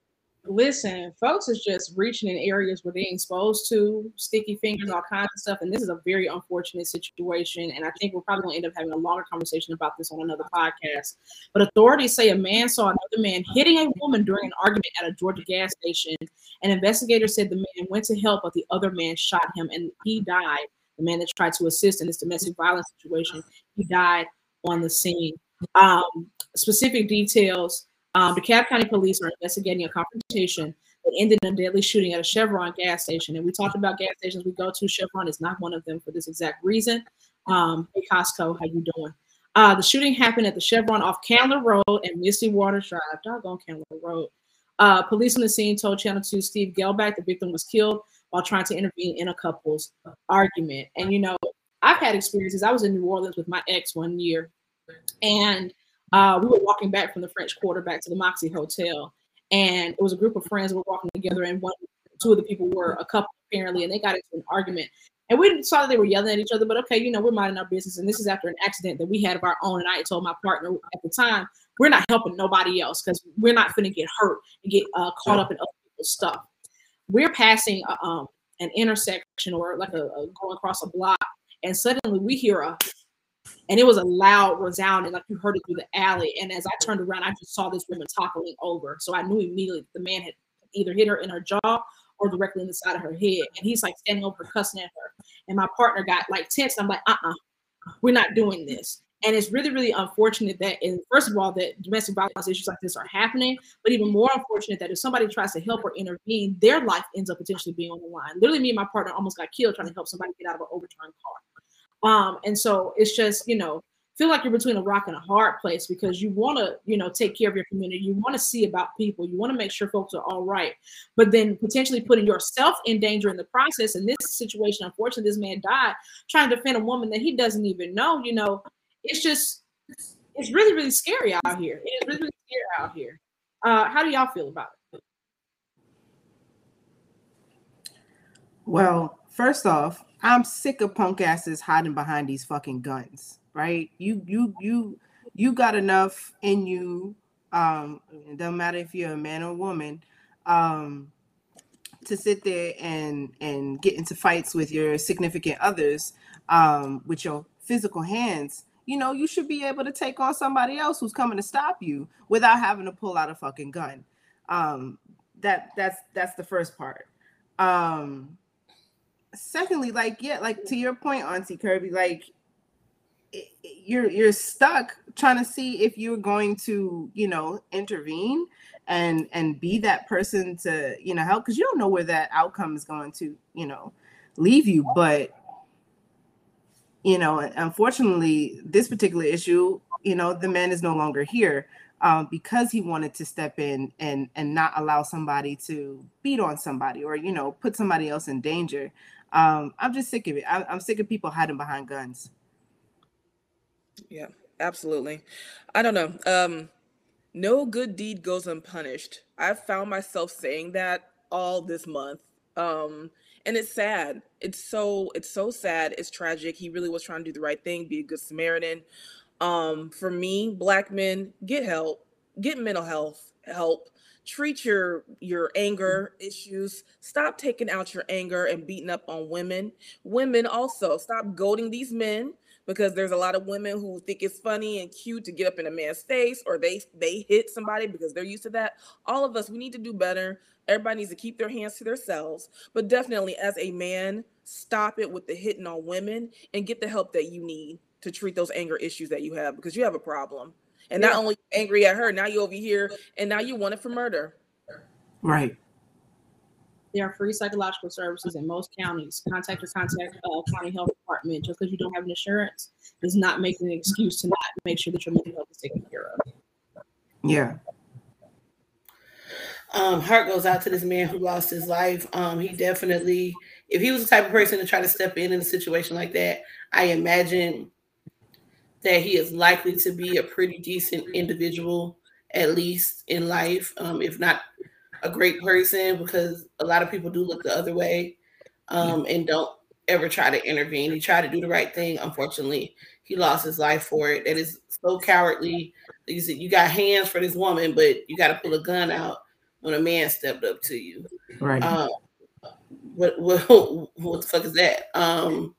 Listen, folks is just reaching in areas where they're exposed to sticky fingers, all kinds of stuff. And this is a very unfortunate situation. And I think we're probably going to end up having a longer conversation about this on another podcast. But authorities say a man saw another man hitting a woman during an argument at a Georgia gas station. An investigator said the man went to help, but the other man shot him and he died. The man that tried to assist in this domestic violence situation, he died on the scene. Um, specific details um, the Cobb County Police are investigating a confrontation that ended in a deadly shooting at a Chevron gas station. And we talked about gas stations we go to. Chevron is not one of them for this exact reason. Um, hey Costco, how you doing? Uh, the shooting happened at the Chevron off Candler Road and Misty Waters Drive. Doggone Candler Road. Uh, police on the scene told Channel 2 Steve Gehlbach the victim was killed while trying to intervene in a couple's argument. And you know, I've had experiences. I was in New Orleans with my ex one year, and uh, we were walking back from the French Quarter back to the Moxy Hotel, and it was a group of friends we were walking together, and one, two of the people were a couple apparently, and they got into an argument. And we saw that they were yelling at each other, but okay, you know, we're minding our business. And this is after an accident that we had of our own. And I told my partner at the time, we're not helping nobody else because we're not going to get hurt and get uh, caught up in other people's stuff. We're passing a, um, an intersection or like a, a going across a block, and suddenly we hear a and it was a loud resounding, like you heard it through the alley. And as I turned around, I just saw this woman toppling over. So I knew immediately the man had either hit her in her jaw or directly in the side of her head. And he's like standing over her, cussing at her. And my partner got like tense. I'm like, uh-uh, we're not doing this. And it's really, really unfortunate that, and first of all, that domestic violence issues like this are happening. But even more unfortunate that if somebody tries to help or intervene, their life ends up potentially being on the line. Literally, me and my partner almost got killed trying to help somebody get out of an overturned car. Um, and so it's just, you know, feel like you're between a rock and a hard place because you want to, you know, take care of your community. You want to see about people. You want to make sure folks are all right. But then potentially putting yourself in danger in the process. In this situation, unfortunately, this man died trying to defend a woman that he doesn't even know. You know, it's just, it's really, really scary out here. It's really, really scary out here. Uh, how do y'all feel about it? Well, first off, I'm sick of punk asses hiding behind these fucking guns right? You you you you got enough in you. Um, it doesn't matter if you're a man or a woman, um, to sit there and and get into fights with your significant others um, with your physical hands. You know, you should be able to take on somebody else who's coming to stop you without having to pull out a fucking gun. Um, that that's that's the first part. Um, secondly, like yeah, like to your point, Auntie Kirby, like you're you're stuck trying to see if you're going to you know intervene and and be that person to you know help because you don't know where that outcome is going to you know leave you. But you know unfortunately this particular issue you know the man is no longer here um, because he wanted to step in and and not allow somebody to beat on somebody or you know put somebody else in danger um, i'm just sick of it I'm, I'm sick of people hiding behind guns yeah, absolutely. I don't know. Um, no good deed goes unpunished. I've found myself saying that all this month. Um, and it's sad. It's so it's so sad. It's tragic. He really was trying to do the right thing, be a good Samaritan. Um, for me, black men, get help, get mental health help. Treat your your anger issues. Stop taking out your anger and beating up on women. Women also stop goading these men because there's a lot of women who think it's funny and cute to get up in a man's face or they they hit somebody because they're used to that. All of us, we need to do better. Everybody needs to keep their hands to themselves, but definitely as a man, stop it with the hitting on women and get the help that you need to treat those anger issues that you have because you have a problem. And yeah. not only angry at her, now you're over here and now you want it for murder. Right. There are free psychological services in most counties. Contact your contact uh, county health department. Just because you don't have an insurance does not make an excuse to not make sure that your mental health is taken care of. Yeah. Um, heart goes out to this man who lost his life. Um, he definitely, if he was the type of person to try to step in in a situation like that, I imagine that he is likely to be a pretty decent individual, at least in life, um, if not a great person because a lot of people do look the other way um, and don't ever try to intervene. He tried to do the right thing. Unfortunately, he lost his life for it. That is so cowardly. You said you got hands for this woman, but you got to pull a gun out when a man stepped up to you. Right. Um, what, what what the fuck is that? Um,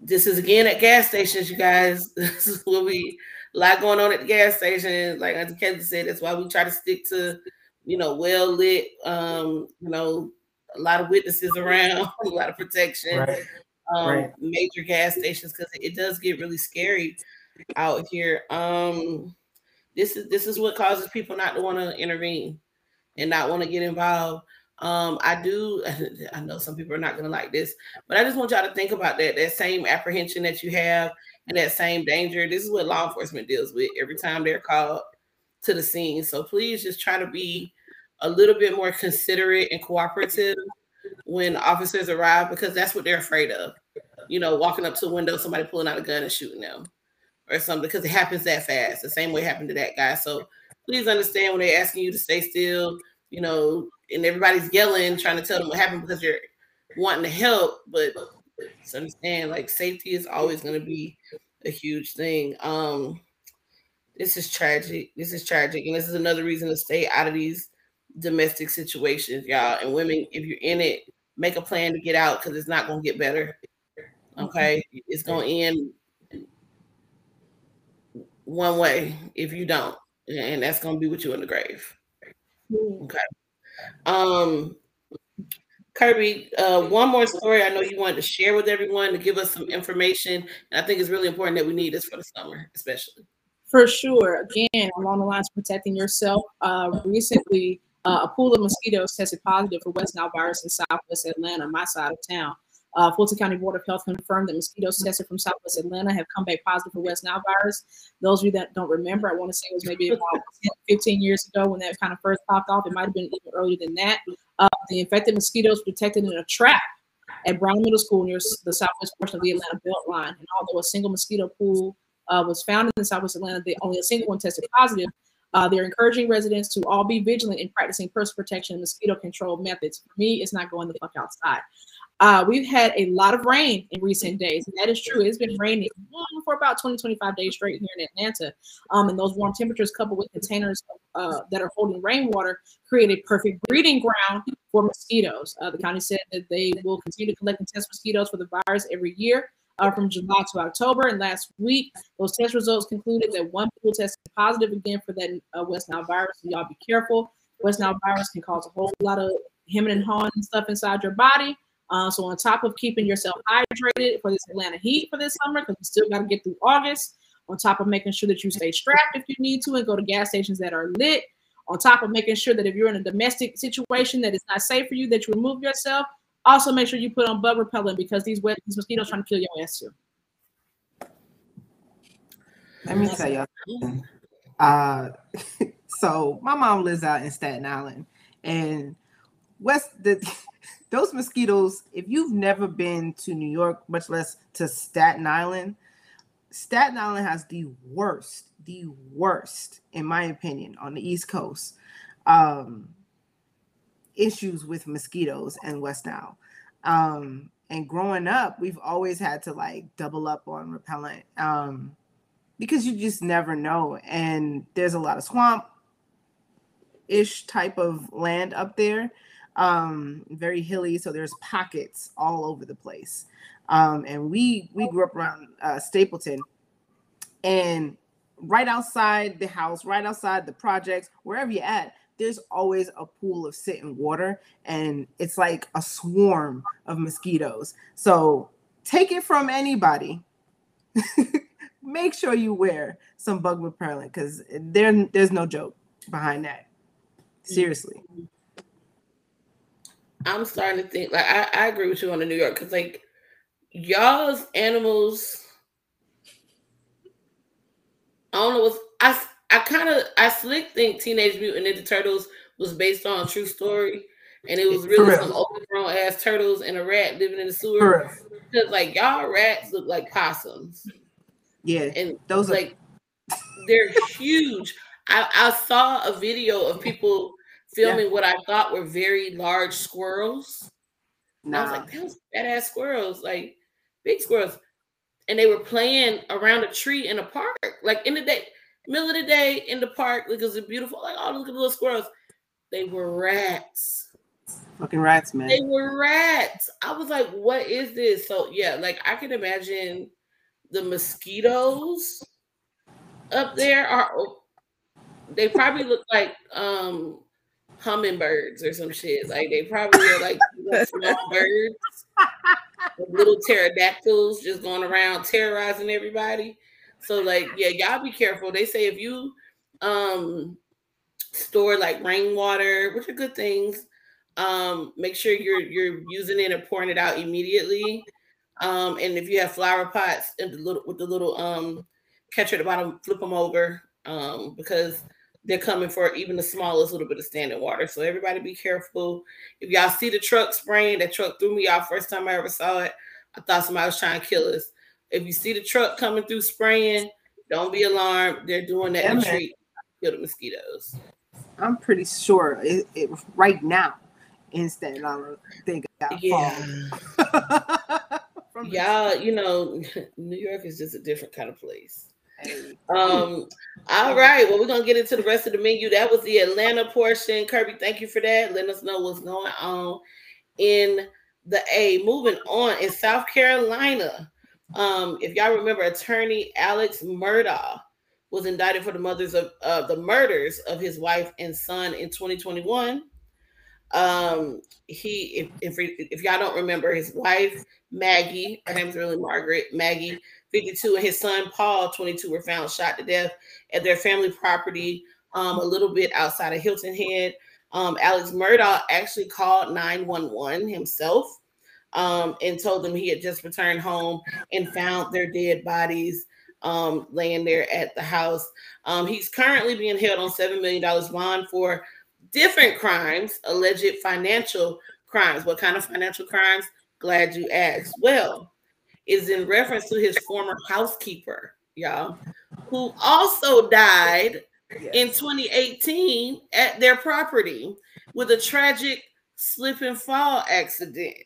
this is again at gas stations, you guys. This is what we a lot going on at the gas station. Like Auntie Kenzie said, that's why we try to stick to you know, well lit, um, you know, a lot of witnesses around, a lot of protection, right. Um, right. major gas stations because it does get really scary out here. Um, this is this is what causes people not to want to intervene and not want to get involved. Um, I do. I know some people are not going to like this, but I just want y'all to think about that. That same apprehension that you have and that same danger. This is what law enforcement deals with every time they're called to the scene. So please just try to be a little bit more considerate and cooperative when officers arrive because that's what they're afraid of. You know, walking up to a window, somebody pulling out a gun and shooting them or something because it happens that fast. The same way happened to that guy. So please understand when they're asking you to stay still, you know, and everybody's yelling, trying to tell them what happened because you're wanting to help, but understand like safety is always going to be a huge thing. Um, this is tragic. This is tragic, and this is another reason to stay out of these domestic situations, y'all. And women, if you're in it, make a plan to get out because it's not going to get better. Okay, it's going to end one way if you don't, and that's going to be with you in the grave. Okay. Um, Kirby, uh, one more story I know you wanted to share with everyone to give us some information. And I think it's really important that we need this for the summer, especially. For sure. Again, along the lines of protecting yourself, uh, recently uh, a pool of mosquitoes tested positive for West Nile virus in Southwest Atlanta, my side of town. Uh, Fulton County Board of Health confirmed that mosquitoes tested from Southwest Atlanta have come back positive for West Nile virus. Those of you that don't remember, I want to say it was maybe about 10, 15 years ago when that kind of first popped off. It might have been even earlier than that. Uh, the infected mosquitoes were detected in a trap at Brown Middle School near the southwest portion of the Atlanta Beltline. And although a single mosquito pool uh, was found in the Southwest Atlanta, they, only a single one tested positive. Uh, they're encouraging residents to all be vigilant in practicing personal protection and mosquito control methods. For me, it's not going the fuck outside. Uh, we've had a lot of rain in recent days, and that is true. It's been raining for about 20, 25 days straight here in Atlanta. Um, and those warm temperatures, coupled with containers uh, that are holding rainwater, create a perfect breeding ground for mosquitoes. Uh, the county said that they will continue to collect and test mosquitoes for the virus every year uh, from July to October. And last week, those test results concluded that one pool tested positive again for that uh, West Nile virus. So y'all be careful. West Nile virus can cause a whole lot of hemming and hawing and stuff inside your body. Uh, so on top of keeping yourself hydrated for this Atlanta heat for this summer, because you still got to get through August. On top of making sure that you stay strapped if you need to and go to gas stations that are lit. On top of making sure that if you're in a domestic situation that is not safe for you, that you remove yourself. Also, make sure you put on bug repellent because these wet these mosquitoes trying to kill your ass too. Let me tell y'all. Uh, so my mom lives out in Staten Island, and West the those mosquitoes. If you've never been to New York, much less to Staten Island, Staten Island has the worst, the worst, in my opinion, on the East Coast. Um, issues with mosquitoes and West Nile. Um, and growing up, we've always had to like double up on repellent um, because you just never know. And there's a lot of swamp ish type of land up there, um, very hilly. So there's pockets all over the place. Um, and we we grew up around uh, Stapleton, and right outside the house, right outside the projects, wherever you're at, there's always a pool of sitting water and it's like a swarm of mosquitoes. So take it from anybody. Make sure you wear some bug repellent because there, there's no joke behind that. Seriously. I'm starting to think like I, I agree with you on the New York because like y'all's animals. I don't know what's I I kind of I slick think Teenage Mutant Ninja Turtles was based on a true story, and it was really some overgrown ass turtles and a rat living in the sewer. Because like y'all rats look like possums. Yeah, and those like are... they're huge. I, I saw a video of people filming yeah. what I thought were very large squirrels. Nah. I was like, those badass squirrels, like big squirrels. And they were playing around a tree in a park. Like in the day, middle of the day in the park because it's beautiful. Like, oh, look at the little squirrels. They were rats. Fucking rats, man. They were rats. I was like, what is this? So yeah, like I can imagine the mosquitoes up there are they probably look like um hummingbirds or some shit. Like they probably are like small birds, little pterodactyls just going around terrorizing everybody. So like, yeah, y'all be careful. They say if you um store like rainwater, which are good things, um, make sure you're you're using it and pouring it out immediately. Um, and if you have flower pots and the little with the little um catcher at the bottom, flip them over um because they're coming for even the smallest little bit of standing water. So everybody be careful. If y'all see the truck spraying, that truck threw me off first time I ever saw it. I thought somebody was trying to kill us. If you see the truck coming through spraying, don't be alarmed. They're doing that to treat kill the mosquitoes. I'm pretty sure it, it right now instead I think got yeah. Y'all, you know, New York is just a different kind of place. Um, all right. Well, we're gonna get into the rest of the menu. That was the Atlanta portion. Kirby, thank you for that. Let us know what's going on in the A. Moving on in South Carolina. Um, if y'all remember, attorney Alex Murdaugh was indicted for the mothers of uh, the murders of his wife and son in 2021. Um, he, if, if, if y'all don't remember, his wife Maggie, her name's really Margaret Maggie, 52, and his son Paul, 22, were found shot to death at their family property, um, a little bit outside of Hilton Head. Um, Alex Murdaugh actually called 911 himself um, and told them he had just returned home and found their dead bodies um, laying there at the house. Um, he's currently being held on $7 million bond for different crimes, alleged financial crimes. What kind of financial crimes? Glad you asked. Well, is in reference to his former housekeeper, y'all, who also died yes. in 2018 at their property with a tragic slip and fall accident.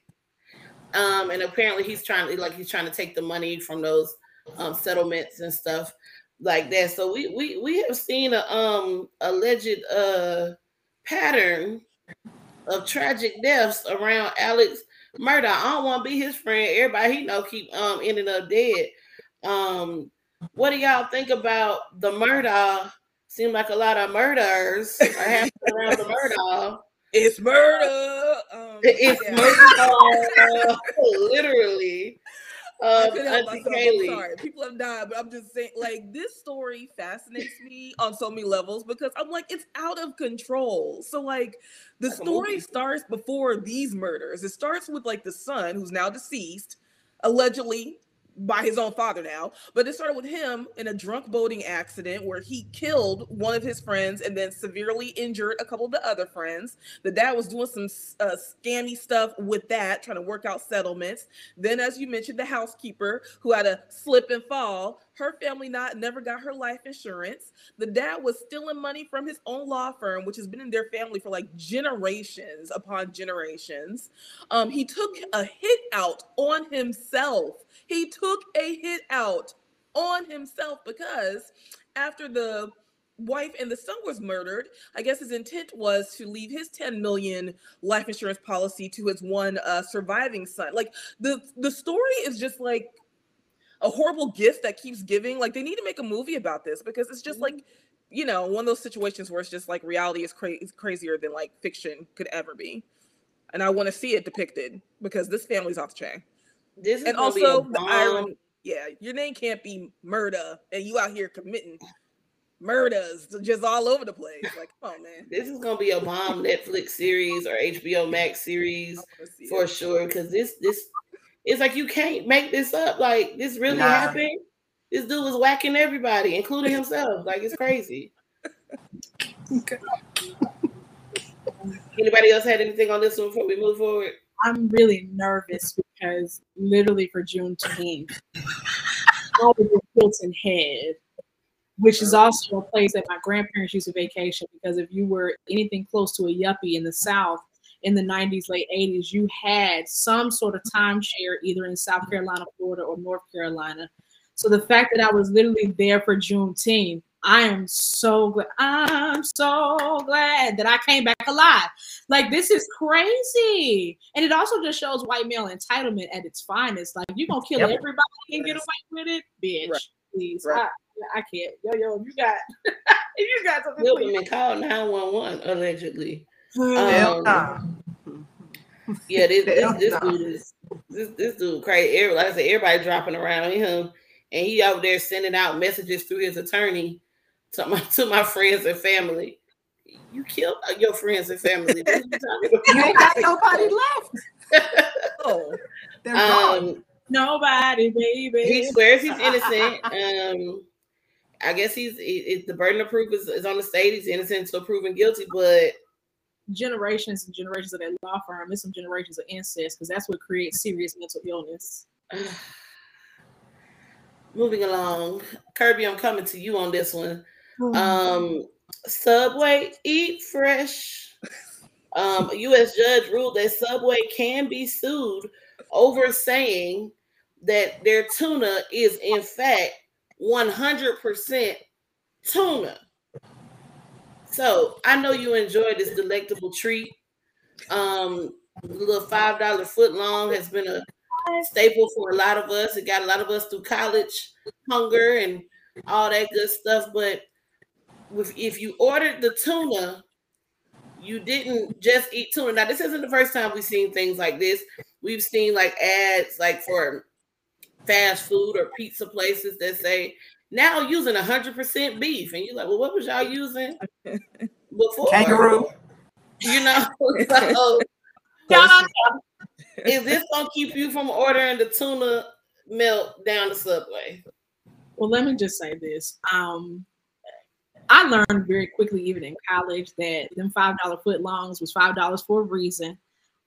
Um, and apparently he's trying to like he's trying to take the money from those um, settlements and stuff like that. So we we we have seen a um alleged uh pattern of tragic deaths around Alex Murdaugh. I don't want to be his friend. Everybody he know keep um ending up dead. Um, what do y'all think about the murder? Seem like a lot of murders are happening around the Murdaugh. It's murder. Um, it's yeah. murder. literally. Um, I'm sorry. People have died, but I'm just saying, like, this story fascinates me on so many levels because I'm like, it's out of control. So, like, the story starts before these murders. It starts with like the son who's now deceased, allegedly by his own father now. But it started with him in a drunk boating accident where he killed one of his friends and then severely injured a couple of the other friends. The dad was doing some uh, scammy stuff with that, trying to work out settlements. Then, as you mentioned, the housekeeper who had a slip and fall. Her family not never got her life insurance. The dad was stealing money from his own law firm, which has been in their family for like generations upon generations. Um, he took a hit out on himself he took a hit out on himself because after the wife and the son was murdered i guess his intent was to leave his 10 million life insurance policy to his one uh, surviving son like the the story is just like a horrible gift that keeps giving like they need to make a movie about this because it's just like mm-hmm. you know one of those situations where it's just like reality is, cra- is crazier than like fiction could ever be and i want to see it depicted because this family's off the chain this is and also the irony. Yeah, your name can't be murder, and you out here committing murders just all over the place. Like, come on, man. This is gonna be a bomb Netflix series or HBO Max series for it. sure. Because this this it's like you can't make this up. Like this really nah. happened. This dude was whacking everybody, including himself. Like it's crazy. Anybody else had anything on this one before we move forward? I'm really nervous because literally for Juneteenth, I was in Hilton Head, which is also a place that my grandparents used to vacation because if you were anything close to a yuppie in the South in the 90s, late 80s, you had some sort of timeshare either in South Carolina, Florida, or North Carolina. So the fact that I was literally there for Juneteenth, I am so glad. I'm so glad that I came back alive. Like this is crazy, and it also just shows white male entitlement at its finest. Like you gonna kill yep. everybody and get away with it, bitch. Right. Please, right. I, I can't. Yo, yo, you got, you got something. Wilkerman called nine one one allegedly. Um, yeah, this this, this dude is this this dude crazy. Like I said, everybody dropping around him, and he out there sending out messages through his attorney to my to my friends and family. You killed your friends and family. you ain't got nobody left. oh, they're um, Nobody, baby. He swears he's innocent. Um, I guess he's it, the burden of proof is, is on the state. He's innocent until proven guilty, but generations and generations of that law firm and some generations of incest because that's what creates serious mental illness. Moving along, Kirby, I'm coming to you on this one. Oh, um, Subway eat fresh. Um, a U.S. judge ruled that Subway can be sued over saying that their tuna is in fact 100% tuna. So I know you enjoy this delectable treat. Um, little five dollar foot long has been a staple for a lot of us. It got a lot of us through college hunger and all that good stuff. But if you ordered the tuna, you didn't just eat tuna. Now, this isn't the first time we've seen things like this. We've seen like ads like for fast food or pizza places that say now using 100% beef. And you're like, well, what was y'all using before? Kangaroo. You know? so, is this gonna keep you from ordering the tuna melt down the subway? Well, let me just say this. Um, I learned very quickly, even in college, that them five dollar foot longs was five dollars for a reason.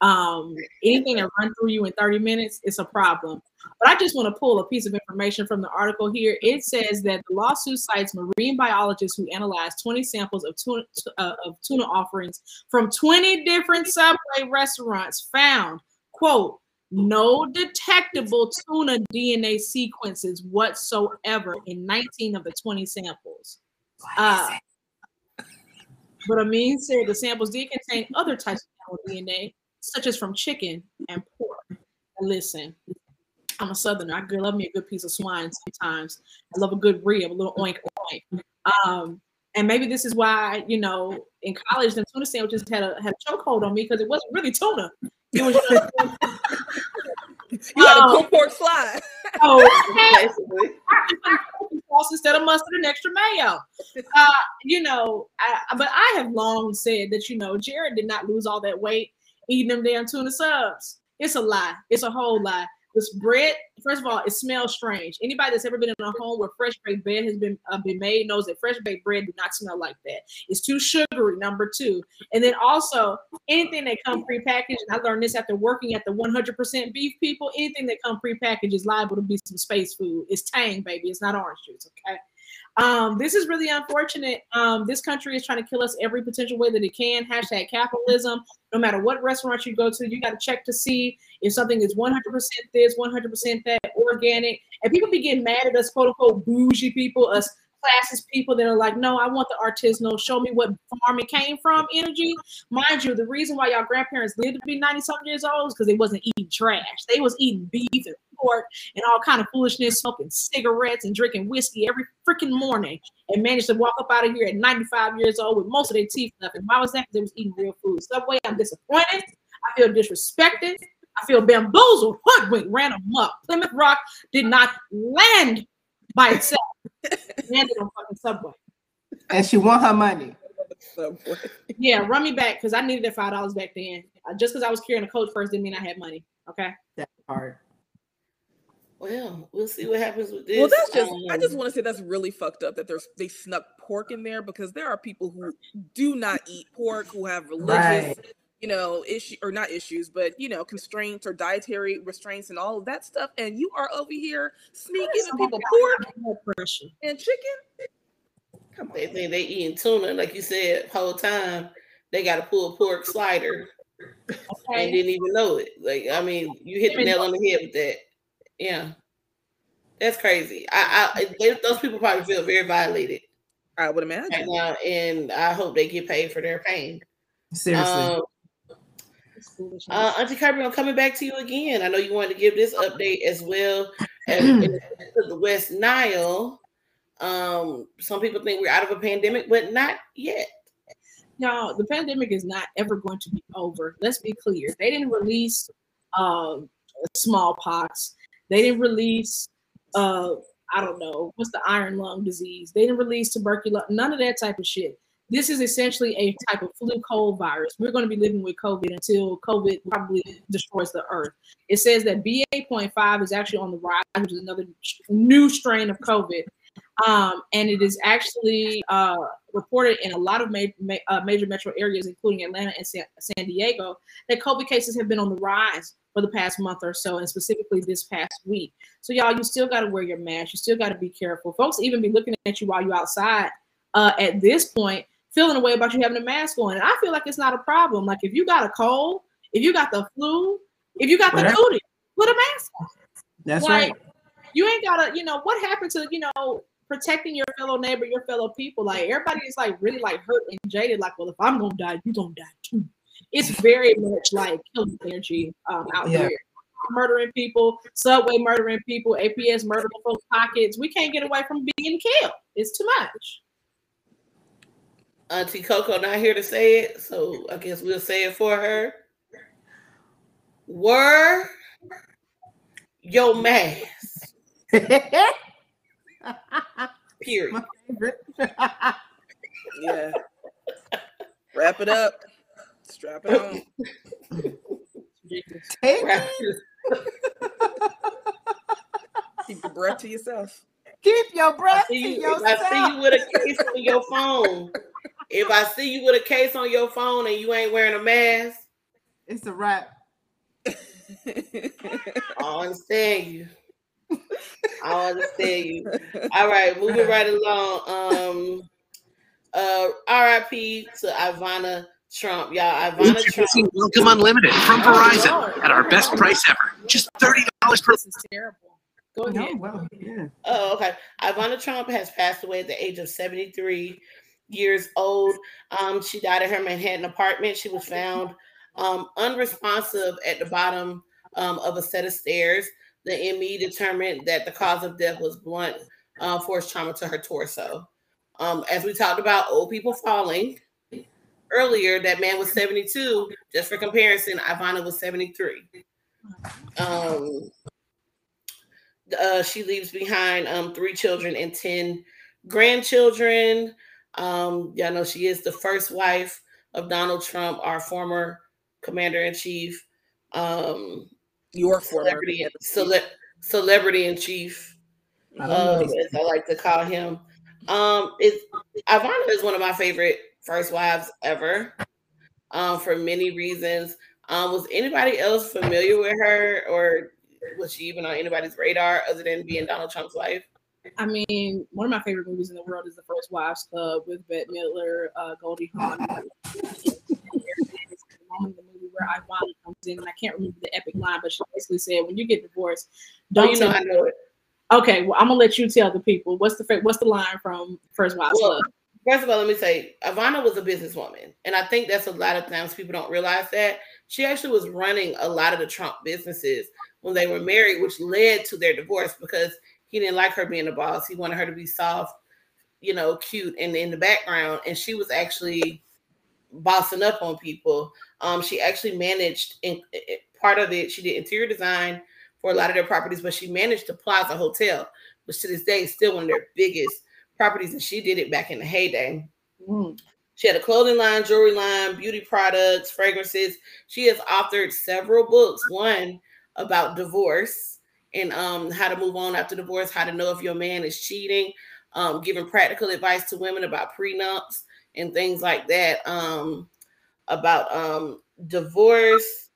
Um, anything that run through you in 30 minutes, it's a problem. But I just want to pull a piece of information from the article here. It says that the lawsuit cites marine biologists who analyzed 20 samples of tuna, uh, of tuna offerings from 20 different Subway restaurants found, quote, no detectable tuna DNA sequences whatsoever in 19 of the 20 samples. Uh, but Amin said the samples did contain other types of DNA, such as from chicken and pork. And listen, I'm a southerner. I love me a good piece of swine sometimes. I love a good rib, a little oink oink. Um, and maybe this is why, you know, in college, the tuna sandwiches had a had a chokehold on me because it wasn't really tuna. It was You got a pulled pork slide. oh, Basically. sauce instead of mustard and extra mayo. Uh, you know, I, but I have long said that you know Jared did not lose all that weight eating them damn tuna subs. It's a lie. It's a whole lie. This bread, first of all, it smells strange. Anybody that's ever been in a home where fresh baked bread has been uh, been made knows that fresh baked bread do not smell like that. It's too sugary. Number two, and then also anything that come prepackaged. And I learned this after working at the 100% beef people. Anything that come prepackaged is liable to be some space food. It's Tang, baby. It's not orange juice. Okay. Um, this is really unfortunate. Um, this country is trying to kill us every potential way that it can. Hashtag capitalism. No matter what restaurant you go to, you got to check to see if something is 100% this, 100% that, organic. And people be getting mad at us, quote unquote, bougie people, us classist people that are like, no, I want the artisanal, show me what farm it came from energy. Mind you, the reason why y'all grandparents lived to be 90 something years old is because they wasn't eating trash. They was eating beef and pork and all kind of foolishness, smoking cigarettes and drinking whiskey every freaking morning and managed to walk up out of here at 95 years old with most of their teeth. And why was that? They was eating real food. Subway, I'm disappointed. I feel disrespected. I feel bamboozled, hoodwinked, ran amok. Plymouth Rock did not land by itself. It landed on fucking Subway. and she want her money. Subway. Yeah, run me back because I needed that five dollars back then. Uh, just because I was carrying a coach first didn't mean I had money. Okay. That part. Well, we'll see what happens with this. Well, that's just. I Um, just want to say that's really fucked up that there's they snuck pork in there because there are people who do not eat pork who have religious, Right. You know, issue or not issues, but you know, constraints or dietary restraints and all of that stuff. And you are over here sneaking giving people pork and chicken. Come They think they eating tuna, like you said, whole time. They got to pull a pork slider and didn't even know it. Like, I mean, you hit the nail on the head with that. Yeah, that's crazy. I, I they, those people probably feel very violated I would right imagine. now, and I hope they get paid for their pain. Seriously. Um, It's foolishness. Uh, Auntie Kirby, I'm coming back to you again. I know you wanted to give this update as well as the West Nile. Um, some people think we're out of a pandemic, but not yet. No, the pandemic is not ever going to be over. Let's be clear. They didn't release um, smallpox. They didn't release, uh, I don't know, what's the iron lung disease? They didn't release tuberculosis. None of that type of shit. This is essentially a type of flu cold virus. We're going to be living with COVID until COVID probably destroys the earth. It says that BA.5 is actually on the rise, which is another new strain of COVID. Um, and it is actually uh, reported in a lot of ma- ma- uh, major metro areas, including Atlanta and San-, San Diego, that COVID cases have been on the rise for the past month or so, and specifically this past week. So, y'all, you still got to wear your mask. You still got to be careful. Folks even be looking at you while you're outside uh, at this point, feeling a way about you having a mask on. And I feel like it's not a problem. Like, if you got a cold, if you got the flu, if you got the cootie, put a mask on. That's like, right. You ain't gotta, you know, what happened to, you know, protecting your fellow neighbor, your fellow people? Like everybody is like really like hurt and jaded. Like, well, if I'm gonna die, you gonna die too. It's very much like killing energy um, out Yeah. there. Murdering people, subway murdering people, APS murdering folks' pockets. We can't get away from being killed. It's too much. Auntie Coco not here to say it, so I guess we'll say it for her. Were your mask. Period. My favorite. Yeah. Wrap it up. Strap it on. Take Right. Keep your breath to yourself. keep your breath to See you- yourself. I see you with a case on your phone, if I see you with a case on your phone and you ain't wearing a mask, it's a wrap. I understand you. I understand you. All right, moving right along. Um, uh, R.I.P. to Ivana Trump, y'all. Ivana Trump. Introducing Welcome Unlimited from Oh, Verizon Lord. at our best price ever. Just $30 per This is terrible. Go ahead. No, ahead. well, yeah. Oh, okay. Ivana Trump has passed away at the age of 73 years old. Um, she died at her Manhattan apartment. She was found um, unresponsive at the bottom um, of a set of stairs. The ME determined that the cause of death was blunt uh, force trauma to her torso. Um, as we talked about old people falling earlier, that man was 72. Just for comparison, Ivana was 73. Um, uh, she leaves behind um, three children and 10 grandchildren. Um, y'all know she is the first wife of Donald Trump, our former commander in chief, um, Your former. celebrity, cele- celebrity in chief, um, as I like to call him. Um, Ivana is one of my favorite first wives ever, um, for many reasons. Um, was anybody else familiar with her, or was she even on anybody's radar other than being Donald Trump's wife? I mean, one of my favorite movies in the world is The First Wives Club with Bette Midler, uh, Goldie Hawn. the moment in the movie where Ivana comes in, and I can't remember the epic line, but she basically said, "When you get divorced, Oh, don't you know I know it. Okay, well, I'm gonna let you tell the people what's the what's the line from First Wives Well, Club. First of all, let me say, Ivana was a businesswoman, and I think that's a lot of times people don't realize that she actually was running a lot of the Trump businesses when they were married, which led to their divorce because he didn't like her being a boss. He wanted her to be soft, you know, cute, and in the background, and she was actually bossing up on people. Um, she actually managed in, in- part of it. She did interior design for a lot of their properties, but she managed the Plaza Hotel, which to this day is still one of their biggest properties, and she did it back in the heyday. Mm. She had a clothing line, jewelry line, beauty products, fragrances. She has authored several books. One about divorce and um, how to move on after divorce, how to know if your man is cheating, um, giving practical advice to women about prenups and things like that. Um, about um, divorce,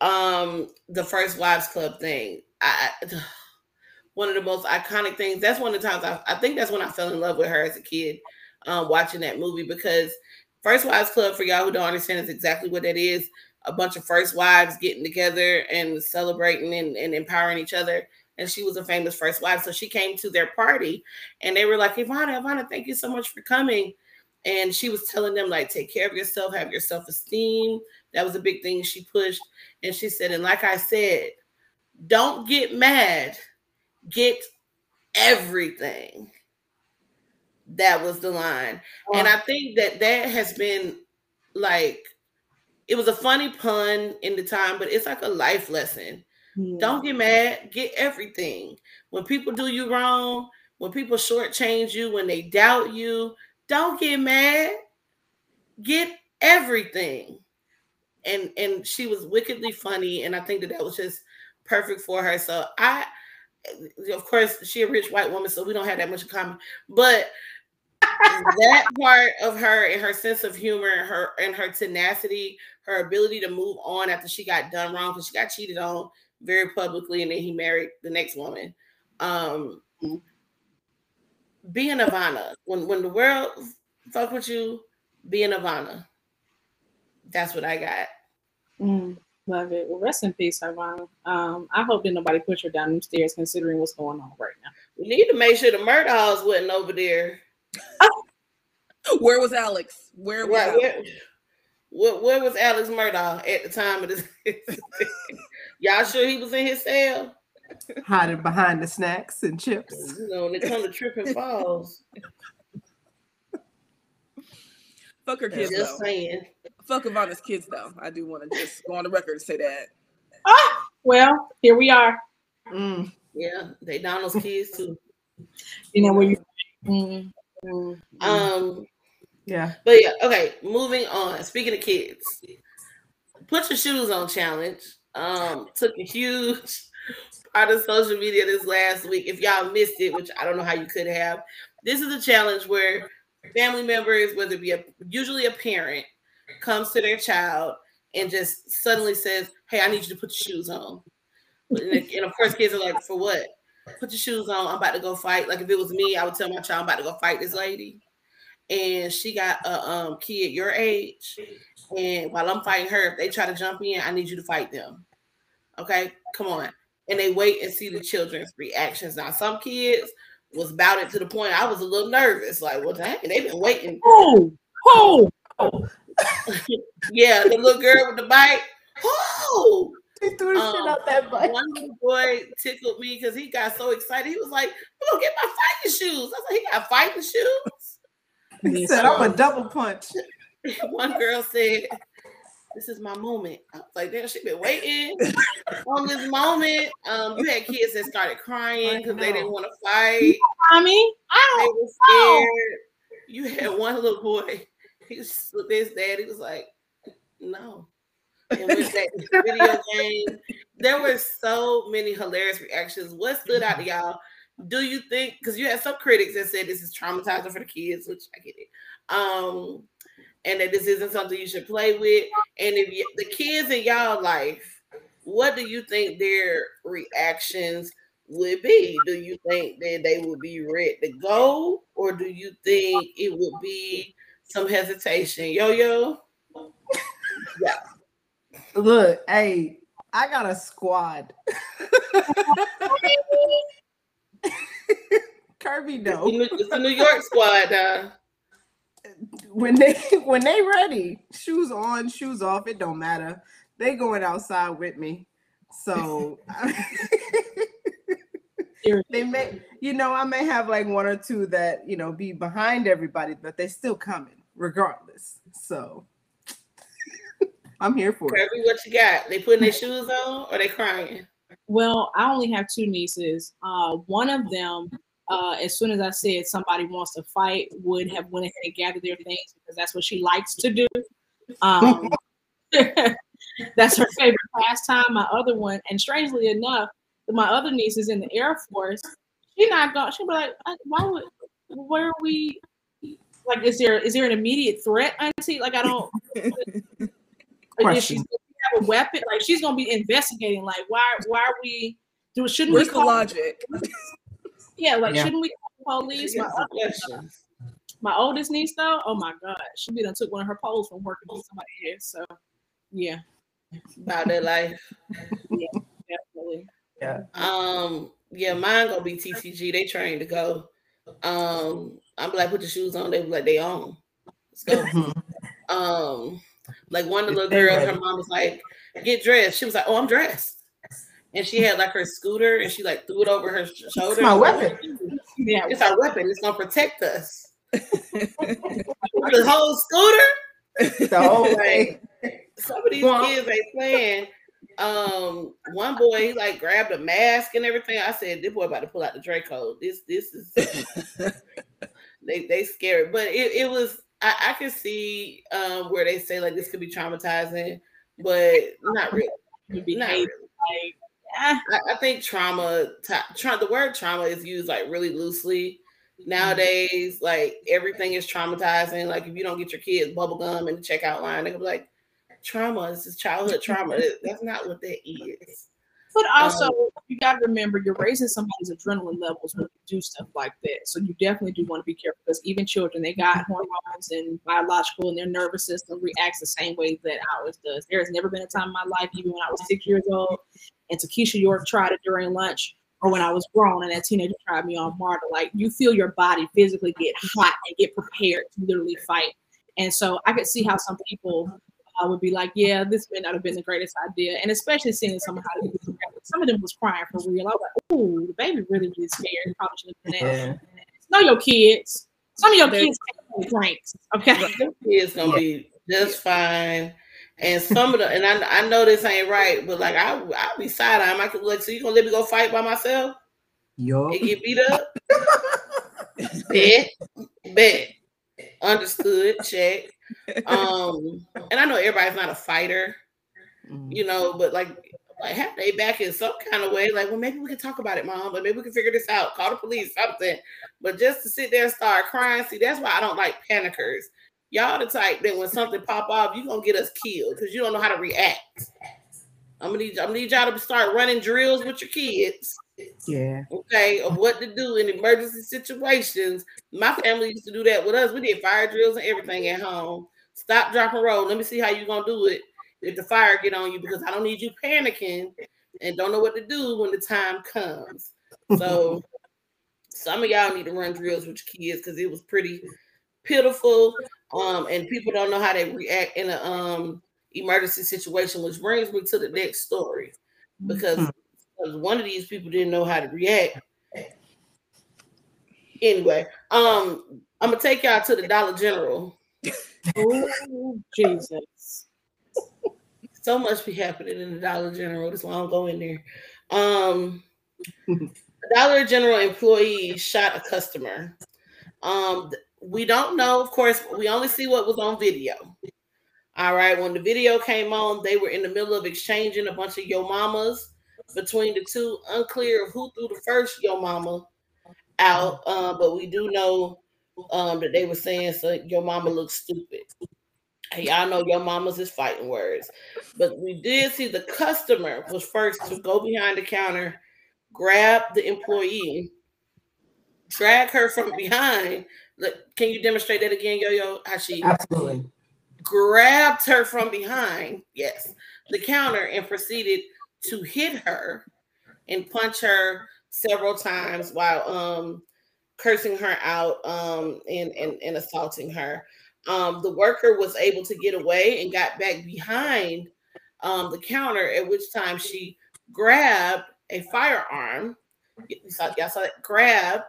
um, the First Wives Club thing. I, one of the most iconic things. That's one of the times I, I think that's when I fell in love with her as a kid, um, watching that movie because First Wives Club, for y'all who don't understand, is exactly what that is. A bunch of first wives getting together and celebrating and, and empowering each other. And she was a famous first wife. So she came to their party and they were like, Ivana, Ivana, thank you so much for coming. And she was telling them, like, take care of yourself, have your self-esteem. That was a big thing she pushed. And she said, and like I said, don't get mad, get everything. That was the line. And I think that that has been like, it was a funny pun in the time, but it's like a life lesson. Don't get mad, get everything. When people do you wrong, when people shortchange you, when they doubt you, don't get mad, get everything. And and she was wickedly funny, and I think that that was just perfect for her. So I, of course, she a rich white woman, so we don't have that much in common. But that part of her and her sense of humor, her and her tenacity, her ability to move on after she got done wrong because she got cheated on very publicly, and then he married the next woman. Um, being Ivana, when when the world fuck with you, being Ivana. That's what I got. Mm, love it. Well, rest in peace, Ivana. Um, I hope that nobody pushed her down them stairs, considering what's going on right now. We need to make sure the murder house wasn't over there. Where was Alex? Where was Where, Alex? where, where, where was Alex Murdaugh at the time of this? Y'all sure he was in his cell? Hiding behind the snacks and chips. You know, when it comes to tripping falls. Fuck her kids Just though. saying. Fuck Ivana's kids though. I do want to just go on the record and say that. Ah, well, here we are. Mm. Yeah, they Donald's kids too. You know where you. Mm, mm, mm. Um, Yeah. but yeah, okay, moving on. Speaking of kids, put your shoes on challenge um took a huge part of social media this last week. If y'all missed it, which I don't know how you could have, this is a challenge where family members, whether it be a, usually a parent, comes to their child and just suddenly says, "Hey, I need you to put your shoes on." And of course, kids are like, "For what?" Put your shoes on. I'm about to go fight. Like if it was me, I would tell my child, "I'm about to go fight this lady." And she got a um, kid your age, and while I'm fighting her, if they try to jump in, I need you to fight them. Okay, come on. And they wait and see the children's reactions. Now, some kids was about it to the point I was a little nervous. Like, what the heck? They've been waiting. Oh, oh, yeah, the little girl with the bike. Oh, He threw the shit Um, out that butt. one little boy tickled me because he got so excited. He was like, "I'm gonna get my fighting shoes." I was like, "He got fighting shoes." He said, I'm a double punch. one girl said, "This is my moment." I was like, "Damn, she been waiting on this moment." Um, you had kids that started crying because they didn't want to fight. mommy. I They don't. were scared. You had one little boy. He just looked at his dad. He was like, "No." That video game, there were so many hilarious reactions. What stood out to y'all? Do you think? Because you had some critics that said this is traumatizing for the kids, which I get it. Um, and that this isn't something you should play with. And if you, the kids in y'all life, what do you think their reactions would be? Do you think that they would be ready to go, or do you think it would be some hesitation? Yo yo, Look, hey, I got a squad. Kirby, no. it's the New York squad. Uh, When they when they ready, shoes on, shoes off, it don't matter. They going outside with me. So they may, you know, I may have like one or two that you know be behind everybody, but they're still coming regardless. So I'm here for it. Kirby, what you got? They putting their shoes on or they crying? Well, I only have two nieces. Uh, one of them, uh, as soon as I said somebody wants to fight, would have went ahead and gathered their things because that's what she likes to do. Um, that's her favorite pastime. My other one, and strangely enough, my other niece is in the Air Force. She not going. She'll be like, "Uh, "Why would? Where are we? Like, is there is there an immediate threat, Auntie? Like, I don't." Like, is she have a weapon? Like she's gonna be investigating. Like why why are we do shouldn't Where's we the call logic? yeah, like Yeah. shouldn't we call the police? My, got my oldest niece though, oh my god, she be done took one of her poles from working with somebody here. So yeah, about their life. Yeah, definitely. Yeah. Um, yeah, mine gonna be TTG. They trained to go. Um, I'm like, put your shoes on. They be like, they on. Let's go. Um, like one of the little girls, her mom was like, get dressed. She was like, oh, I'm dressed. And she had like her scooter and she like threw it over her sh- shoulder. my weapon. Yeah, It's our weapon. It's gonna protect us. the whole scooter. The whole way. Some of these kids ain't playing. Um, one boy he like grabbed a mask and everything. I said, "This boy about to pull out the Draco. This, this is they they scary." But it, it was I, I could see um where they say like this could be traumatizing, but not really. Not really. like I, I think trauma, tra- the word trauma is used like really loosely nowadays. Like everything is traumatizing. Like if you don't get your kids bubble gum in the checkout line, they're be like, trauma is just childhood trauma. That's not what that is. But also, um, you got to remember you're raising somebody's adrenaline levels when you do stuff like that. So you definitely do want to be careful because even children, they got mm-hmm. hormones and biological, and their nervous system reacts the same way that ours does. There has never been a time in my life, even when I was six years old, and Takesha York tried it during lunch, or when I was grown and that teenager tried me on Marta. Like you feel your body physically get hot and get prepared to literally fight. And so I could see how some people I would be like, yeah, this may not have been the greatest idea. And especially seeing some of how some of them was crying for real. I was like, ooh, the baby really really scared. Probably should have been that. Yeah. Know your kids. Some of your They- kids take drinks. Okay. Them kids gonna be just fine. And some of the and I, I know this ain't right, but like I I'll be side eye. I could like, so you gonna let me go fight by myself Yo. and get beat up? bet, bet, understood, check. Um, and I know everybody's not a fighter, Mm. you know, but like like have they back in some kind of way, like, well, maybe we can talk about it, mom, but maybe we can figure this out, call the police, something. But just to sit there and start crying, see, that's why I don't like panickers. Y'all the type that when something pop off, you gonna get us killed because you don't know how to react. I'm gonna need I'm gonna need y'all to start running drills with your kids, Yeah. okay, of what to do in emergency situations. My family used to do that with us. We did fire drills and everything at home. Stop, drop, and roll. Let me see how you're gonna do it if the fire get on you because I don't need you panicking and don't know what to do when the time comes. So some of y'all need to run drills with your kids because it was pretty pitiful. Um, and people don't know how they react in a um emergency situation, which brings me to the next story because, because one of these people didn't know how to react. Anyway, um, I'm gonna take y'all to the Dollar General. Oh, Jesus. so much be happening in the Dollar General. That's why I don't go in there. Um, Dollar General employee shot a customer. Um, we don't know, of course, we only see what was on video. All right, when the video came on, they were in the middle of exchanging a bunch of yo mamas between the two. Unclear of who threw the first yo mama out, uh, but we do know um, that they were saying so your mama looks stupid. Hey, y'all know your mamas is fighting words. But we did see the customer was first to go behind the counter, grab the employee, drag her from behind. Look, can you demonstrate that again, Yo Yo? How she Absolutely. grabbed her from behind, yes, the counter and proceeded to hit her and punch her several times while um cursing her out um and and, and assaulting her. Um the worker was able to get away and got back behind um the counter at which time she grabbed a firearm. You saw, y'all saw that grabbed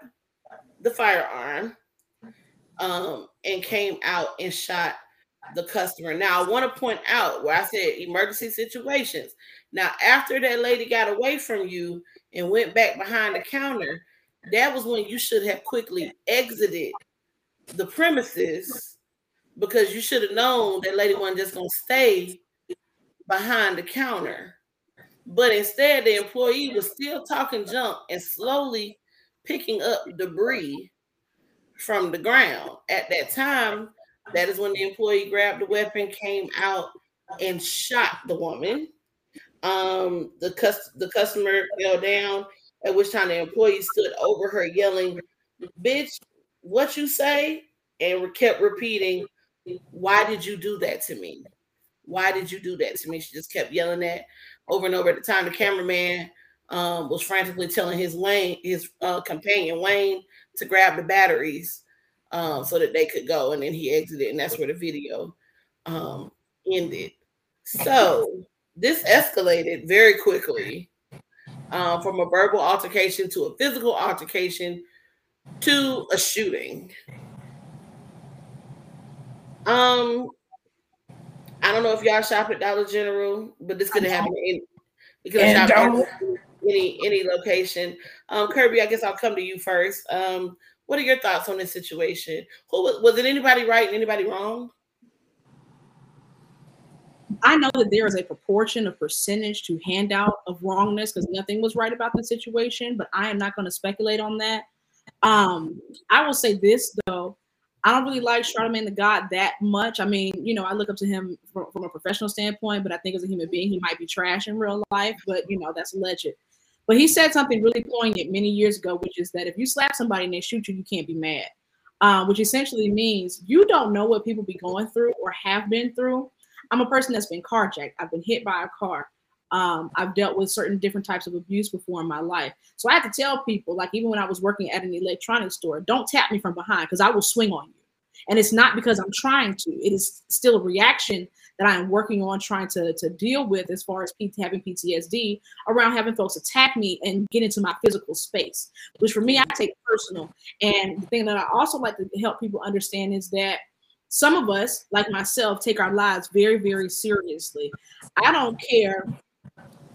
the firearm um and came out and shot the customer. Now, I want to point out where I said emergency situations. Now, after that lady got away from you and went back behind the counter, that was when you should have quickly exited the premises because you should have known that lady wasn't just going to stay behind the counter. But instead, the employee was still talking junk and slowly picking up debris from the ground. At that time, that is when the employee grabbed the weapon, came out, and shot the woman. Um, the cus- the customer fell down, at which time the employee stood over her, yelling, "Bitch, what you say?" and kept repeating, "Why did you do that to me? Why did you do that to me?" She just kept yelling that over and over. At the time, the cameraman um, was frantically telling his Wayne, his uh, companion Wayne, to grab the batteries um, so that they could go. And then he exited, and that's where the video um, ended. So this escalated very quickly um, from a verbal altercation to a physical altercation to a shooting. Um, I don't know if y'all shop at Dollar General, but this could happen in And shop any any location. Um, Kirby, I guess I'll come to you first. Um, what are your thoughts on this situation? Who was, was it? Anybody right and anybody wrong? I know that there is a proportion of percentage to handout of wrongness because nothing was right about the situation, but I am not going to speculate on that. Um, I will say this though, I don't really like Charlamagne tha God that much. I mean, you know, I look up to him from, from a professional standpoint, but I think as a human being, he might be trash in real life, but you know, that's alleged. But he said something really poignant many years ago, which is that if you slap somebody and they shoot you, you can't be mad. Um, which essentially means you don't know what people be going through or have been through. I'm a person that's been carjacked. I've been hit by a car. Um, I've dealt with certain different types of abuse before in my life. So I have to tell people, like even when I was working at an electronics store, don't tap me from behind because I will swing on you. And it's not because I'm trying to. It is still a reaction that I am working on trying to, to deal with as far as P- having PTSD around having folks attack me and get into my physical space, which for me, I take personal. And the thing that I also like to help people understand is that some of us, like myself, take our lives very, very seriously. I don't care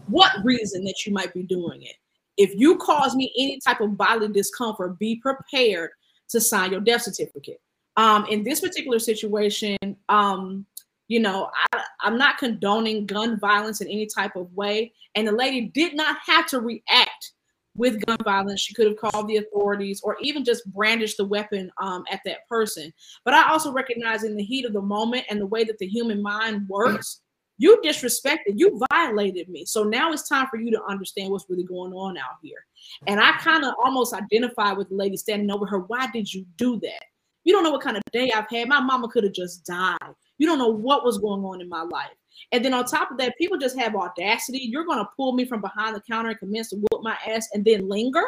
what reason that you might be doing it. If you cause me any type of bodily discomfort, be prepared to sign your death certificate. Um, in this particular situation, um, you know, I, I'm not condoning gun violence in any type of way. And the lady did not have to react with gun violence. She could have called the authorities or even just brandished the weapon um, at that person. But I also recognize in the heat of the moment and the way that the human mind works, you disrespected, you violated me. So now it's time for you to understand what's really going on out here. And I kind of almost identify with the lady standing over her. Why did you do that? You don't know what kind of day I've had. My mama could have just died. You don't know what was going on in my life. And then on top of that, people just have audacity. You're going to pull me from behind the counter and commence to whoop my ass and then linger.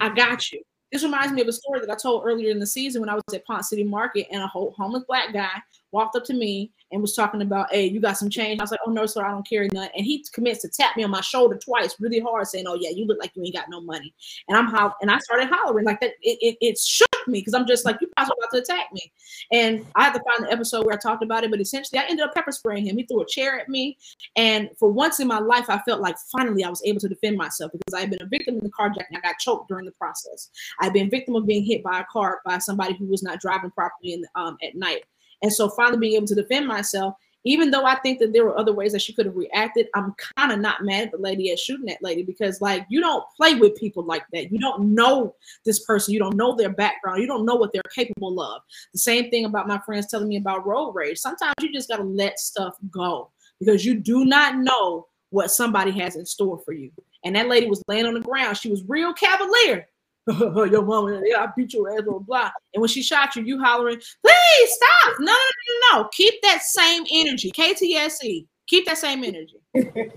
I got you. This reminds me of a story that I told earlier in the season when I was at Ponce City Market and a whole homeless black guy walked up to me and was talking about, hey, you got some change. I was like, oh no, sir, I don't carry none. And he commenced to tap me on my shoulder twice, really hard, saying, oh yeah, you look like you ain't got no money. And I'm ho- and I started hollering like that. It, it, it shook me because I'm just like, you guys are about to attack me. And I had to find the episode where I talked about it, but essentially I ended up pepper spraying him. He threw a chair at me. And for once in my life, I felt like finally I was able to defend myself because I had been a victim in the carjacking. I got choked during the process. I've been victim of being hit by a car by somebody who was not driving properly in, um, at night. And so finally being able to defend myself, even though I think that there were other ways that she could have reacted, I'm kind of not mad at the lady at shooting that lady because like you don't play with people like that. You don't know this person, you don't know their background, you don't know what they're capable of. The same thing about my friends telling me about road rage. Sometimes you just gotta let stuff go because you do not know what somebody has in store for you. And that lady was laying on the ground. She was real cavalier. your mama, yeah, I beat your ass, on blah. And when she shot you, you hollering, please stop. No, no, no, no. Keep that same energy. KTSE. Keep that same energy.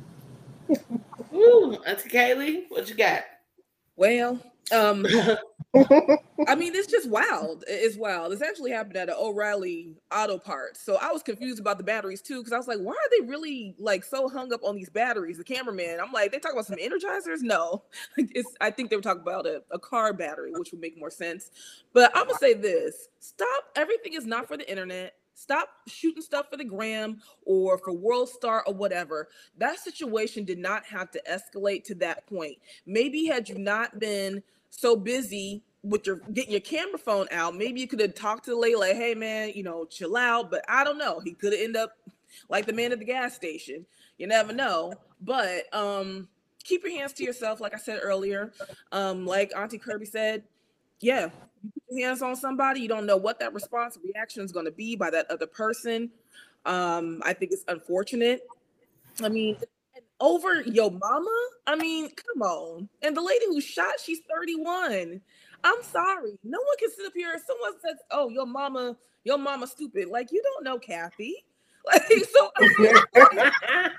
Ooh, Auntie Kaylee, what you got? Well, um, I mean, it's just wild. It's wild. This actually happened at an O'Reilly Auto Parts. So I was confused about the batteries too, because I was like, why are they really like so hung up on these batteries? The cameraman, I'm like, they talk about some energizers? No, it's. I think they were talking about a, a car battery, which would make more sense. But I'm gonna say this: stop. Everything is not for the internet. Stop shooting stuff for the gram or for World Star or whatever. That situation did not have to escalate to that point. Maybe had you not been so busy with your getting your camera phone out, maybe you could have talked to Layla, "Hey, man, you know, chill out." But I don't know. He could have ended up like the man at the gas station. You never know. But um, keep your hands to yourself, like I said earlier. Um, like Auntie Kirby said, yeah, you put your hands on somebody, you don't know what that response reaction is going to be by that other person. Um, I think it's unfortunate. I mean, over your mama? I mean, come on. And the lady who shot, she's 31. I'm sorry. No one can sit up here if someone says, Oh, your mama, your mama stupid. Like, you don't know Kathy. Like, so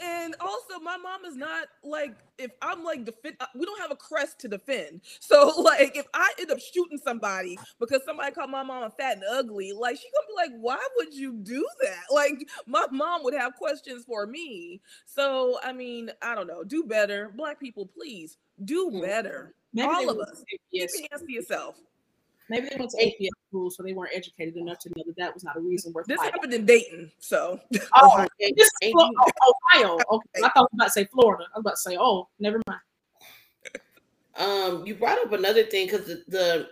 and also my mom is not like if i'm like defend uh, we don't have a crest to defend. So like if i end up shooting somebody because somebody called my mom fat and ugly like she gonna be like why would you do that? Like my mom would have questions for me. So i mean i don't know. Do better. Black people please do hmm. better. Maybe all of us. keep your hands to yourself Maybe they went to APS school, so they weren't educated enough to know that that was not a reason worth. This fighting. happened in Dayton, so. Oh, this is oh, Ohio. Okay, I thought I was about to say Florida. I was about to say, oh, never mind. Um, you brought up another thing because the, the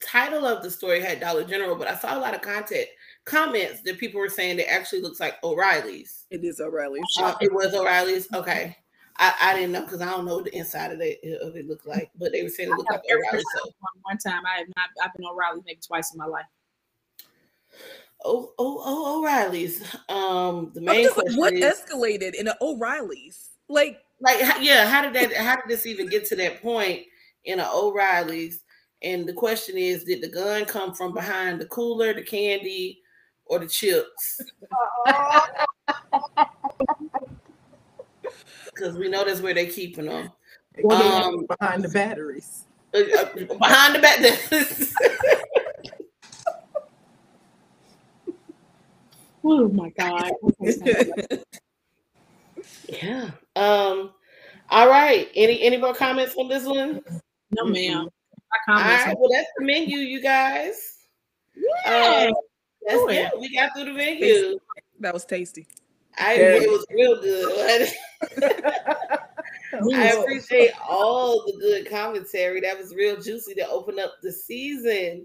title of the story had Dollar General, but I saw a lot of content comments that people were saying that actually looks like O'Reilly's. It is O'Reilly's. Uh, it was O'Reilly's. Okay. I, I didn't know because I don't know what the inside of it, of it looked like, but they were saying it looked like O'Reilly. So. One time, I have not. I've been O'Reilly maybe twice in my life. Oh, oh, oh, O'Reilly's. Um, the main question what is, escalated in an O'Reilly's? Like, like, yeah, how did that? How did this even get to that point in an O'Reilly's? And the question is, did the gun come from behind the cooler, the candy, or the chips? because we know that's where they're keeping them. Um, behind the batteries. Uh, uh behind the batteries. oh my god. yeah. Um. All right. Any any more comments on this one? No, ma'am. All right. Well, that's the menu, you guys. Yeah. Uh, that's it. We got through the menu. That was tasty. I it was real good. I appreciate all the good commentary. That was real juicy to open up the season.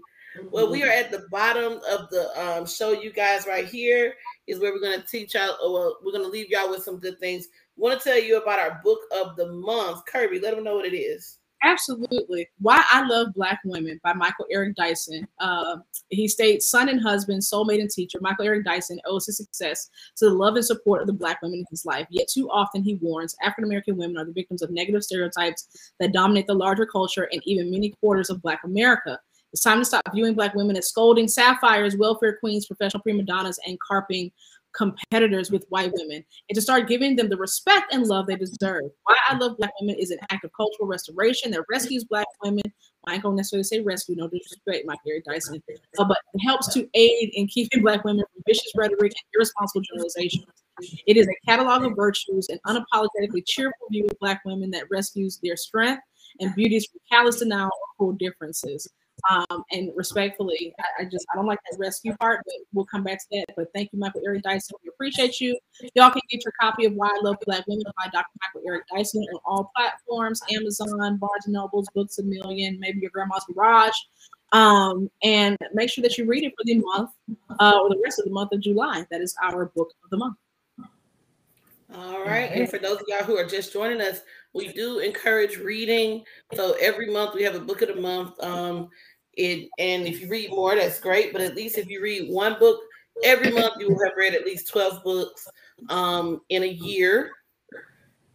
Well, we are at the bottom of the um, show. You guys, right here is where we're going to teach y'all. Well, we're going to leave y'all with some good things. Want to tell you about our book of the month, Kirby. Let them know what it is. Absolutely. Why I Love Black Women by Michael Eric Dyson. Uh, he states, son and husband, soulmate and teacher, Michael Eric Dyson owes his success to the love and support of the Black women in his life. Yet too often, he warns African American women are the victims of negative stereotypes that dominate the larger culture and even many quarters of Black America. It's time to stop viewing Black women as scolding sapphires, welfare queens, professional prima donnas, and carping competitors with white women and to start giving them the respect and love they deserve. Why I Love Black Women is an act of cultural restoration that rescues Black women. I ain't gonna necessarily say rescue, no disrespect, my Gary Dyson, uh, but it helps to aid in keeping Black women from vicious rhetoric and irresponsible generalizations. It is a catalog of virtues and unapologetically cheerful view of Black women that rescues their strength and beauties from callous denial or cruel differences. Um, and respectfully, I, I, just I don't like that rescue part, but we'll come back to that. But thank you, Michael Eric Dyson. We appreciate you. Y'all can get your copy of Why I Love Black Women by Dr. Michael Eric Dyson on all platforms: Amazon, Barnes and Nobles, Books a Million, maybe your grandma's garage. Um, and make sure that you read it for the month uh, or the rest of the month of July. That is our book of the month. All right. And for those of y'all who are just joining us, we do encourage reading. So every month we have a book of the month. Um, it and if you read more, that's great. But at least if you read one book every month, you will have read at least 12 books um, in a year,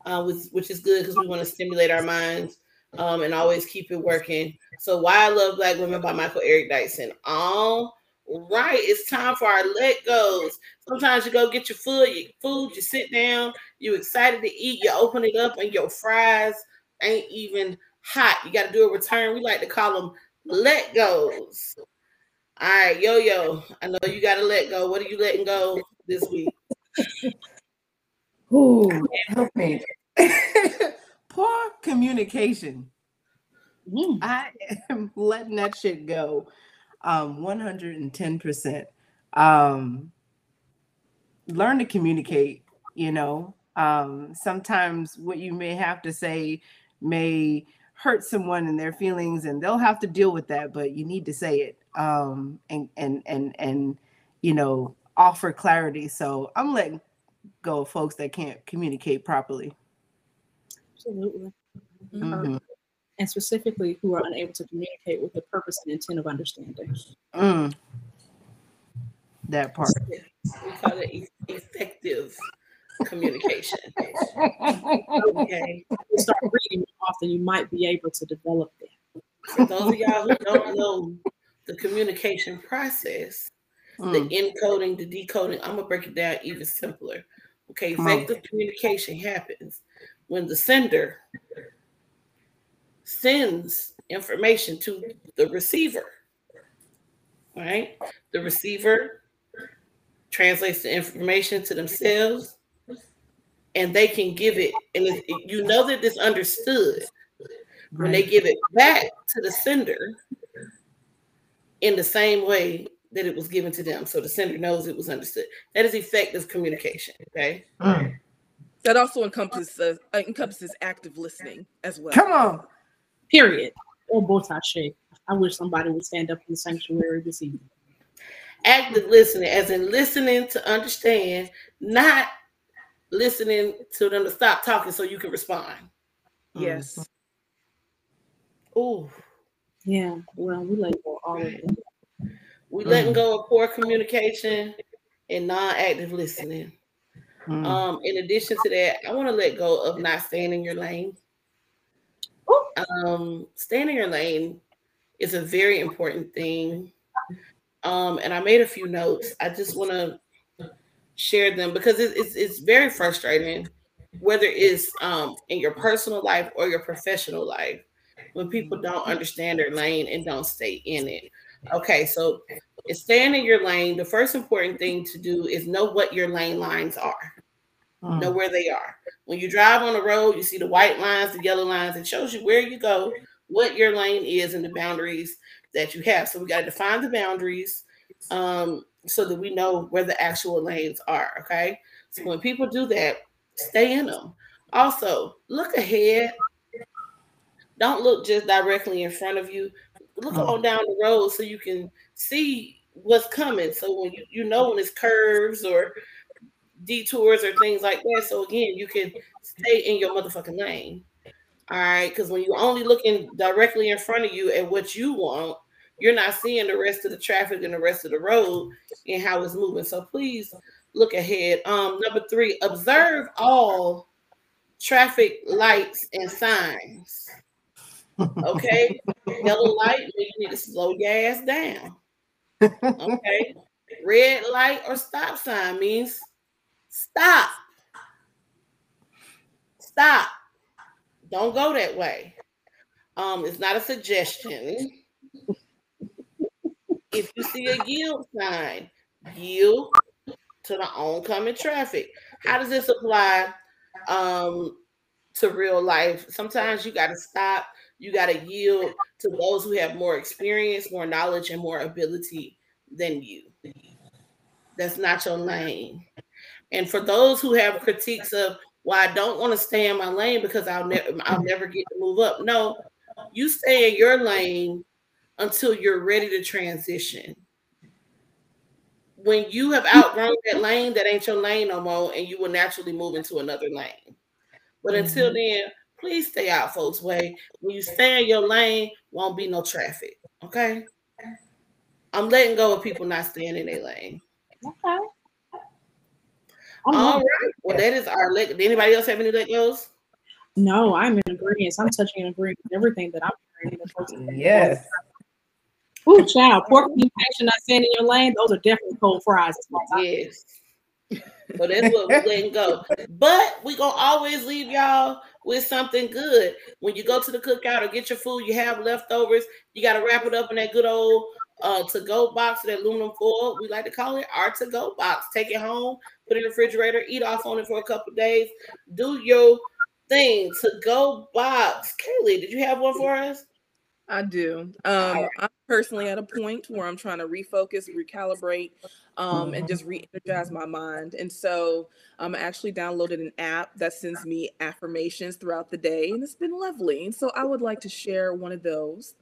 uh, which, which is good because we want to stimulate our minds um, and always keep it working. So, Why I Love Black Women by Michael Eric Dyson. All right, it's time for our let goes. Sometimes you go get your food, you, food, you sit down, you excited to eat, you open it up, and your fries ain't even hot. You got to do a return. We like to call them let goes. All right, yo yo. I know you got to let go. What are you letting go this week? Ooh, help me. Poor communication. Mm. I am letting that shit go. Um, 110%. Um, learn to communicate, you know. Um, sometimes what you may have to say may hurt someone and their feelings and they'll have to deal with that but you need to say it um and and and and you know offer clarity. So i'm letting go of folks that can't communicate properly. Absolutely. Mm-hmm. and specifically who are unable to communicate with the purpose and intent of understanding. Mm. that part. We call it effective communication. okay. Start reading more often, you might be able to develop that. For those of y'all who don't know the communication process, mm. the encoding, the decoding, I'm gonna break it down even simpler. Okay, effective communication happens when the sender sends information to the receiver. Right? The receiver translates the information to themselves and they can give it, and it, you know that it's understood when they give it back to the sender in the same way that it was given to them. So the sender knows it was understood. That is effective communication. Okay. Mm. That also encompasses uh, encompasses active listening as well. Come on. Period. Or both I I wish somebody would stand up in the sanctuary this evening. Active listening, as in listening to understand, not listening to them to stop talking so you can respond. Yes. Oh. Yeah. Well, we let go all of it. We mm. letting go of poor communication and non-active listening. Mm. Um, in addition to that, I want to let go of not staying in your lane. Um, staying in your lane is a very important thing. Um, and I made a few notes. I just want to share them because it, it's it's very frustrating, whether it's um, in your personal life or your professional life, when people don't understand their lane and don't stay in it. Okay, so staying in your lane, the first important thing to do is know what your lane lines are. Mm. Know where they are. When you drive on the road, you see the white lines, the yellow lines. It shows you where you go, what your lane is, and the boundaries that you have. So we got to define the boundaries. Um, so that we know where the actual lanes are. Okay. So when people do that, stay in them. Also, look ahead. Don't look just directly in front of you. look Oh. on down the road so you can see what's coming. So when you, you know when it's curves or detours or things like that. So again, you can stay in your motherfucking lane. All right, because when you're only looking directly in front of you at what you want, you're not seeing the rest of the traffic and the rest of the road and how it's moving. So please look ahead. Um, number three, observe all traffic lights and signs. Okay, yellow light, you need to slow your ass down. Okay, red light or stop sign means stop. Stop. Don't go that way. Um, it's not a suggestion. If you see a yield sign, yield to the oncoming traffic. How does this apply um, to real life? Sometimes you got to stop. You got to yield to those who have more experience, more knowledge, and more ability than you. That's not your lane. And for those who have critiques of why I don't want to stay in my lane because I'll never I'll never get to move up. No, you stay in your lane until you're ready to transition. When you have outgrown that lane, that ain't your lane no more, and you will naturally move into another lane. But until mm-hmm. then, please stay out folks' way. When you stay in your lane, won't be no traffic. Okay. I'm letting go of people not staying in their lane. Okay. All right. Well, that is our let. Anybody else have any let goes? No, I'm in agreement. I'm touching and agreeing with everything that I'm hearing. the folks- Yes. Ooh, child, pork communication not staying in your lane. Those are definitely cold fries. That's what I'm Yes. So that's what we're letting go. But we gonna always leave y'all with something good. When you go to the cookout or get your food, you have leftovers. You gotta wrap it up in that good old uh to-go box, that aluminum foil. We like to call it our to-go box. Take it home, put it in the refrigerator, eat off on it for a couple days. Do your thing. To-go box. Kaylee, did you have one for us? I do. Um, I'm personally at a point where I'm trying to refocus, recalibrate, um, and just re-energize my mind. And so um, I actually downloaded an app that sends me affirmations throughout the day, and it's been lovely. And so I would like to share one of those.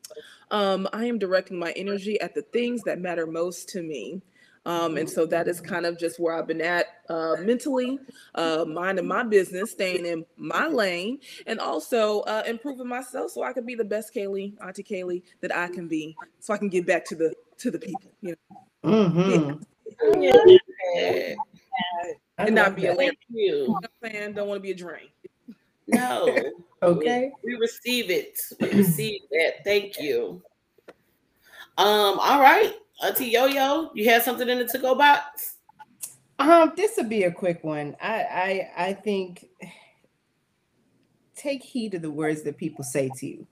Um, I am directing my energy at the things that matter most to me. Um, and so that is kind of just where I've been at uh, mentally, uh, minding my business, staying in my lane, and also uh, improving myself so I can be the best Kaylee, Auntie Kaylee, that I can be, so I can get back to the to the people, you know, Mm-hmm. Yeah. and not be a lame. You. You know I'm saying? Don't want to be a drain. No. Okay. We receive it. We receive that. Thank you. Um, all right. Auntie Yo Yo, you have something in the to-go box? Um, this would be a quick one. I, I, I think take heed of the words that people say to you.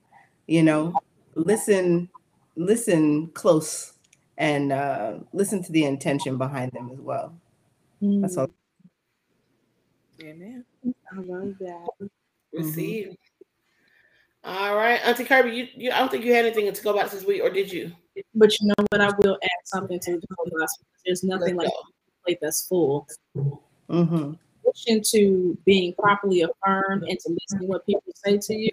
You know, listen, listen close, and uh, listen to the intention behind them as well. That's all. Amen. I love that. Receive. All right. Auntie Kirby, you, you I don't think you had anything in to-go box this week, or did you? But you know what? I will add something to the whole gospel. There's nothing like a plate that's full. Mm-hmm. addition to being properly affirmed and to listening to what people say to you,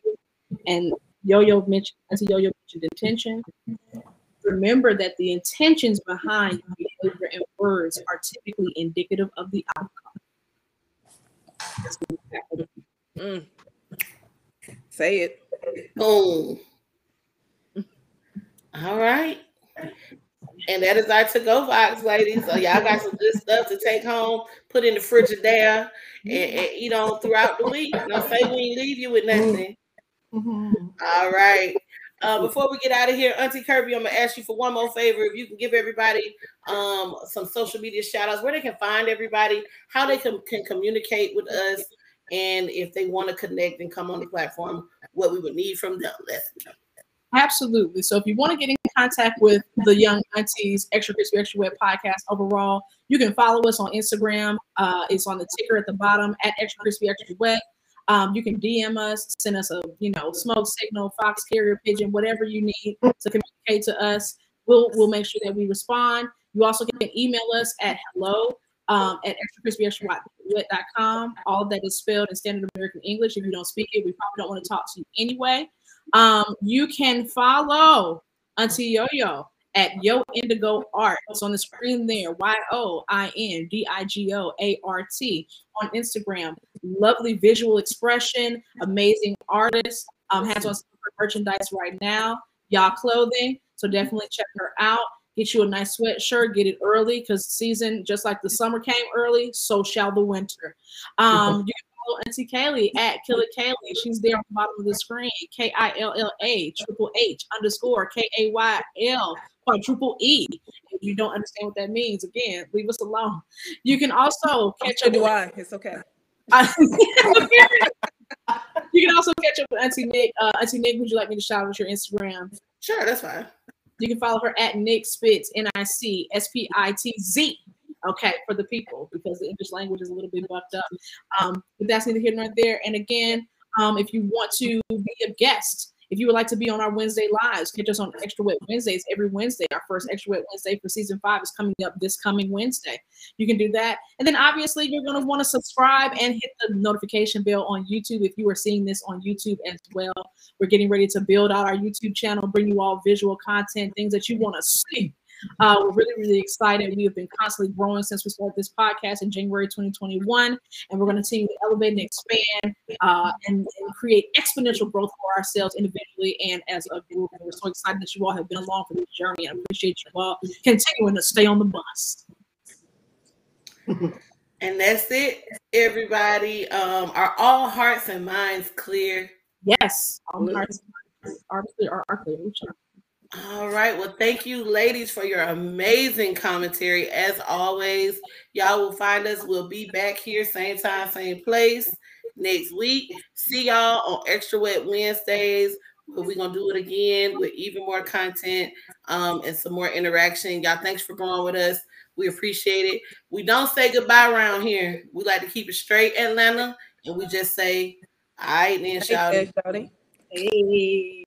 and Yo-Yo mentioned, Auntie Yo-Yo mentioned intention. Remember that the intentions behind behavior and words are typically indicative of the outcome. That's what we have to do. Mm. Say it. Boom. All right. And that is our to-go box, ladies. So y'all got some good stuff to take home, put in the Frigidaire, and, and eat on throughout the week. Don't say we ain't leave you with nothing. All right. Uh, before we get out of here, Auntie Kirby, I'm gonna ask you for one more favor. If you can give everybody um, some social media shout outs, where they can find everybody, how they can, can communicate with us, and if they want to connect and come on the platform, what we would need from them. Let's go. Absolutely. So if you want to get in contact with the Young Aunties Extra Crispy Extra Wet podcast overall, you can follow us on Instagram. Uh, it's on the ticker at the bottom at Extra Crispy Extra Wet. Um, you can DM us, send us a you know smoke signal, fox carrier pigeon, whatever you need to communicate to us. We'll we'll make sure that we respond. You also can email us at hello um, at extracrispyextrawet.com. All that is spelled in standard American English. If you don't speak it, we probably don't want to talk to you anyway. Um, you can follow Auntie Yo Yo at Yo Indigo Art. It's on the screen there. Y O I N D I G O A R T on Instagram. Lovely visual expression, amazing artist. Um, has on some merchandise right now. Y'all clothing. So definitely check her out. Get you a nice sweatshirt. Get it early because season, just like the summer came early, so shall the winter. Um, you Auntie Kaylee at Killer Kaylee. She's there on the bottom of the screen. K I L L A triple H underscore K A Y L quadruple E. If you don't understand what that means, again, leave us alone. You can also catch So up. do I. It's okay. you can also catch up with Auntie Nick. Uh, Auntie Nick, would you like me to shout out your Instagram? Sure, that's fine. You can follow her at Nick Spitz, N I C S P I T Z. Okay, for the people, because the English language is a little bit buffed up. Um, but that's neither here nor there. And again, um, if you want to be a guest, if you would like to be on our Wednesday lives, catch us on Extra Wet Wednesdays every Wednesday. Our first Extra Wet Wednesday for season five is coming up this coming Wednesday. You can do that. And then obviously, you're going to want to subscribe and hit the notification bell on YouTube if you are seeing this on YouTube as well. We're getting ready to build out our YouTube channel, bring you all visual content, things that you want to see. Uh, we're really, really excited. We have been constantly growing since we started this podcast in January 2021, and we're going to continue to elevate and expand uh, and, and create exponential growth for ourselves individually and as a group. And we're so excited that you all have been along for this journey and appreciate you all continuing to stay on the bus. And that's it, everybody. Um, are all hearts and minds clear? Yes, all hearts are clear. Are, are clear. All right. Well, thank you, ladies, for your amazing commentary. As always, y'all will find us. We'll be back here, same time, same place next week. See y'all on Extra Wet Wednesdays. But we're gonna do it again with even more content um, and some more interaction. Y'all, thanks for going with us. We appreciate it. We don't say goodbye around here. We like to keep it straight, Atlanta, and we just say, "All right, then, shout Hey, Shawty. Hey.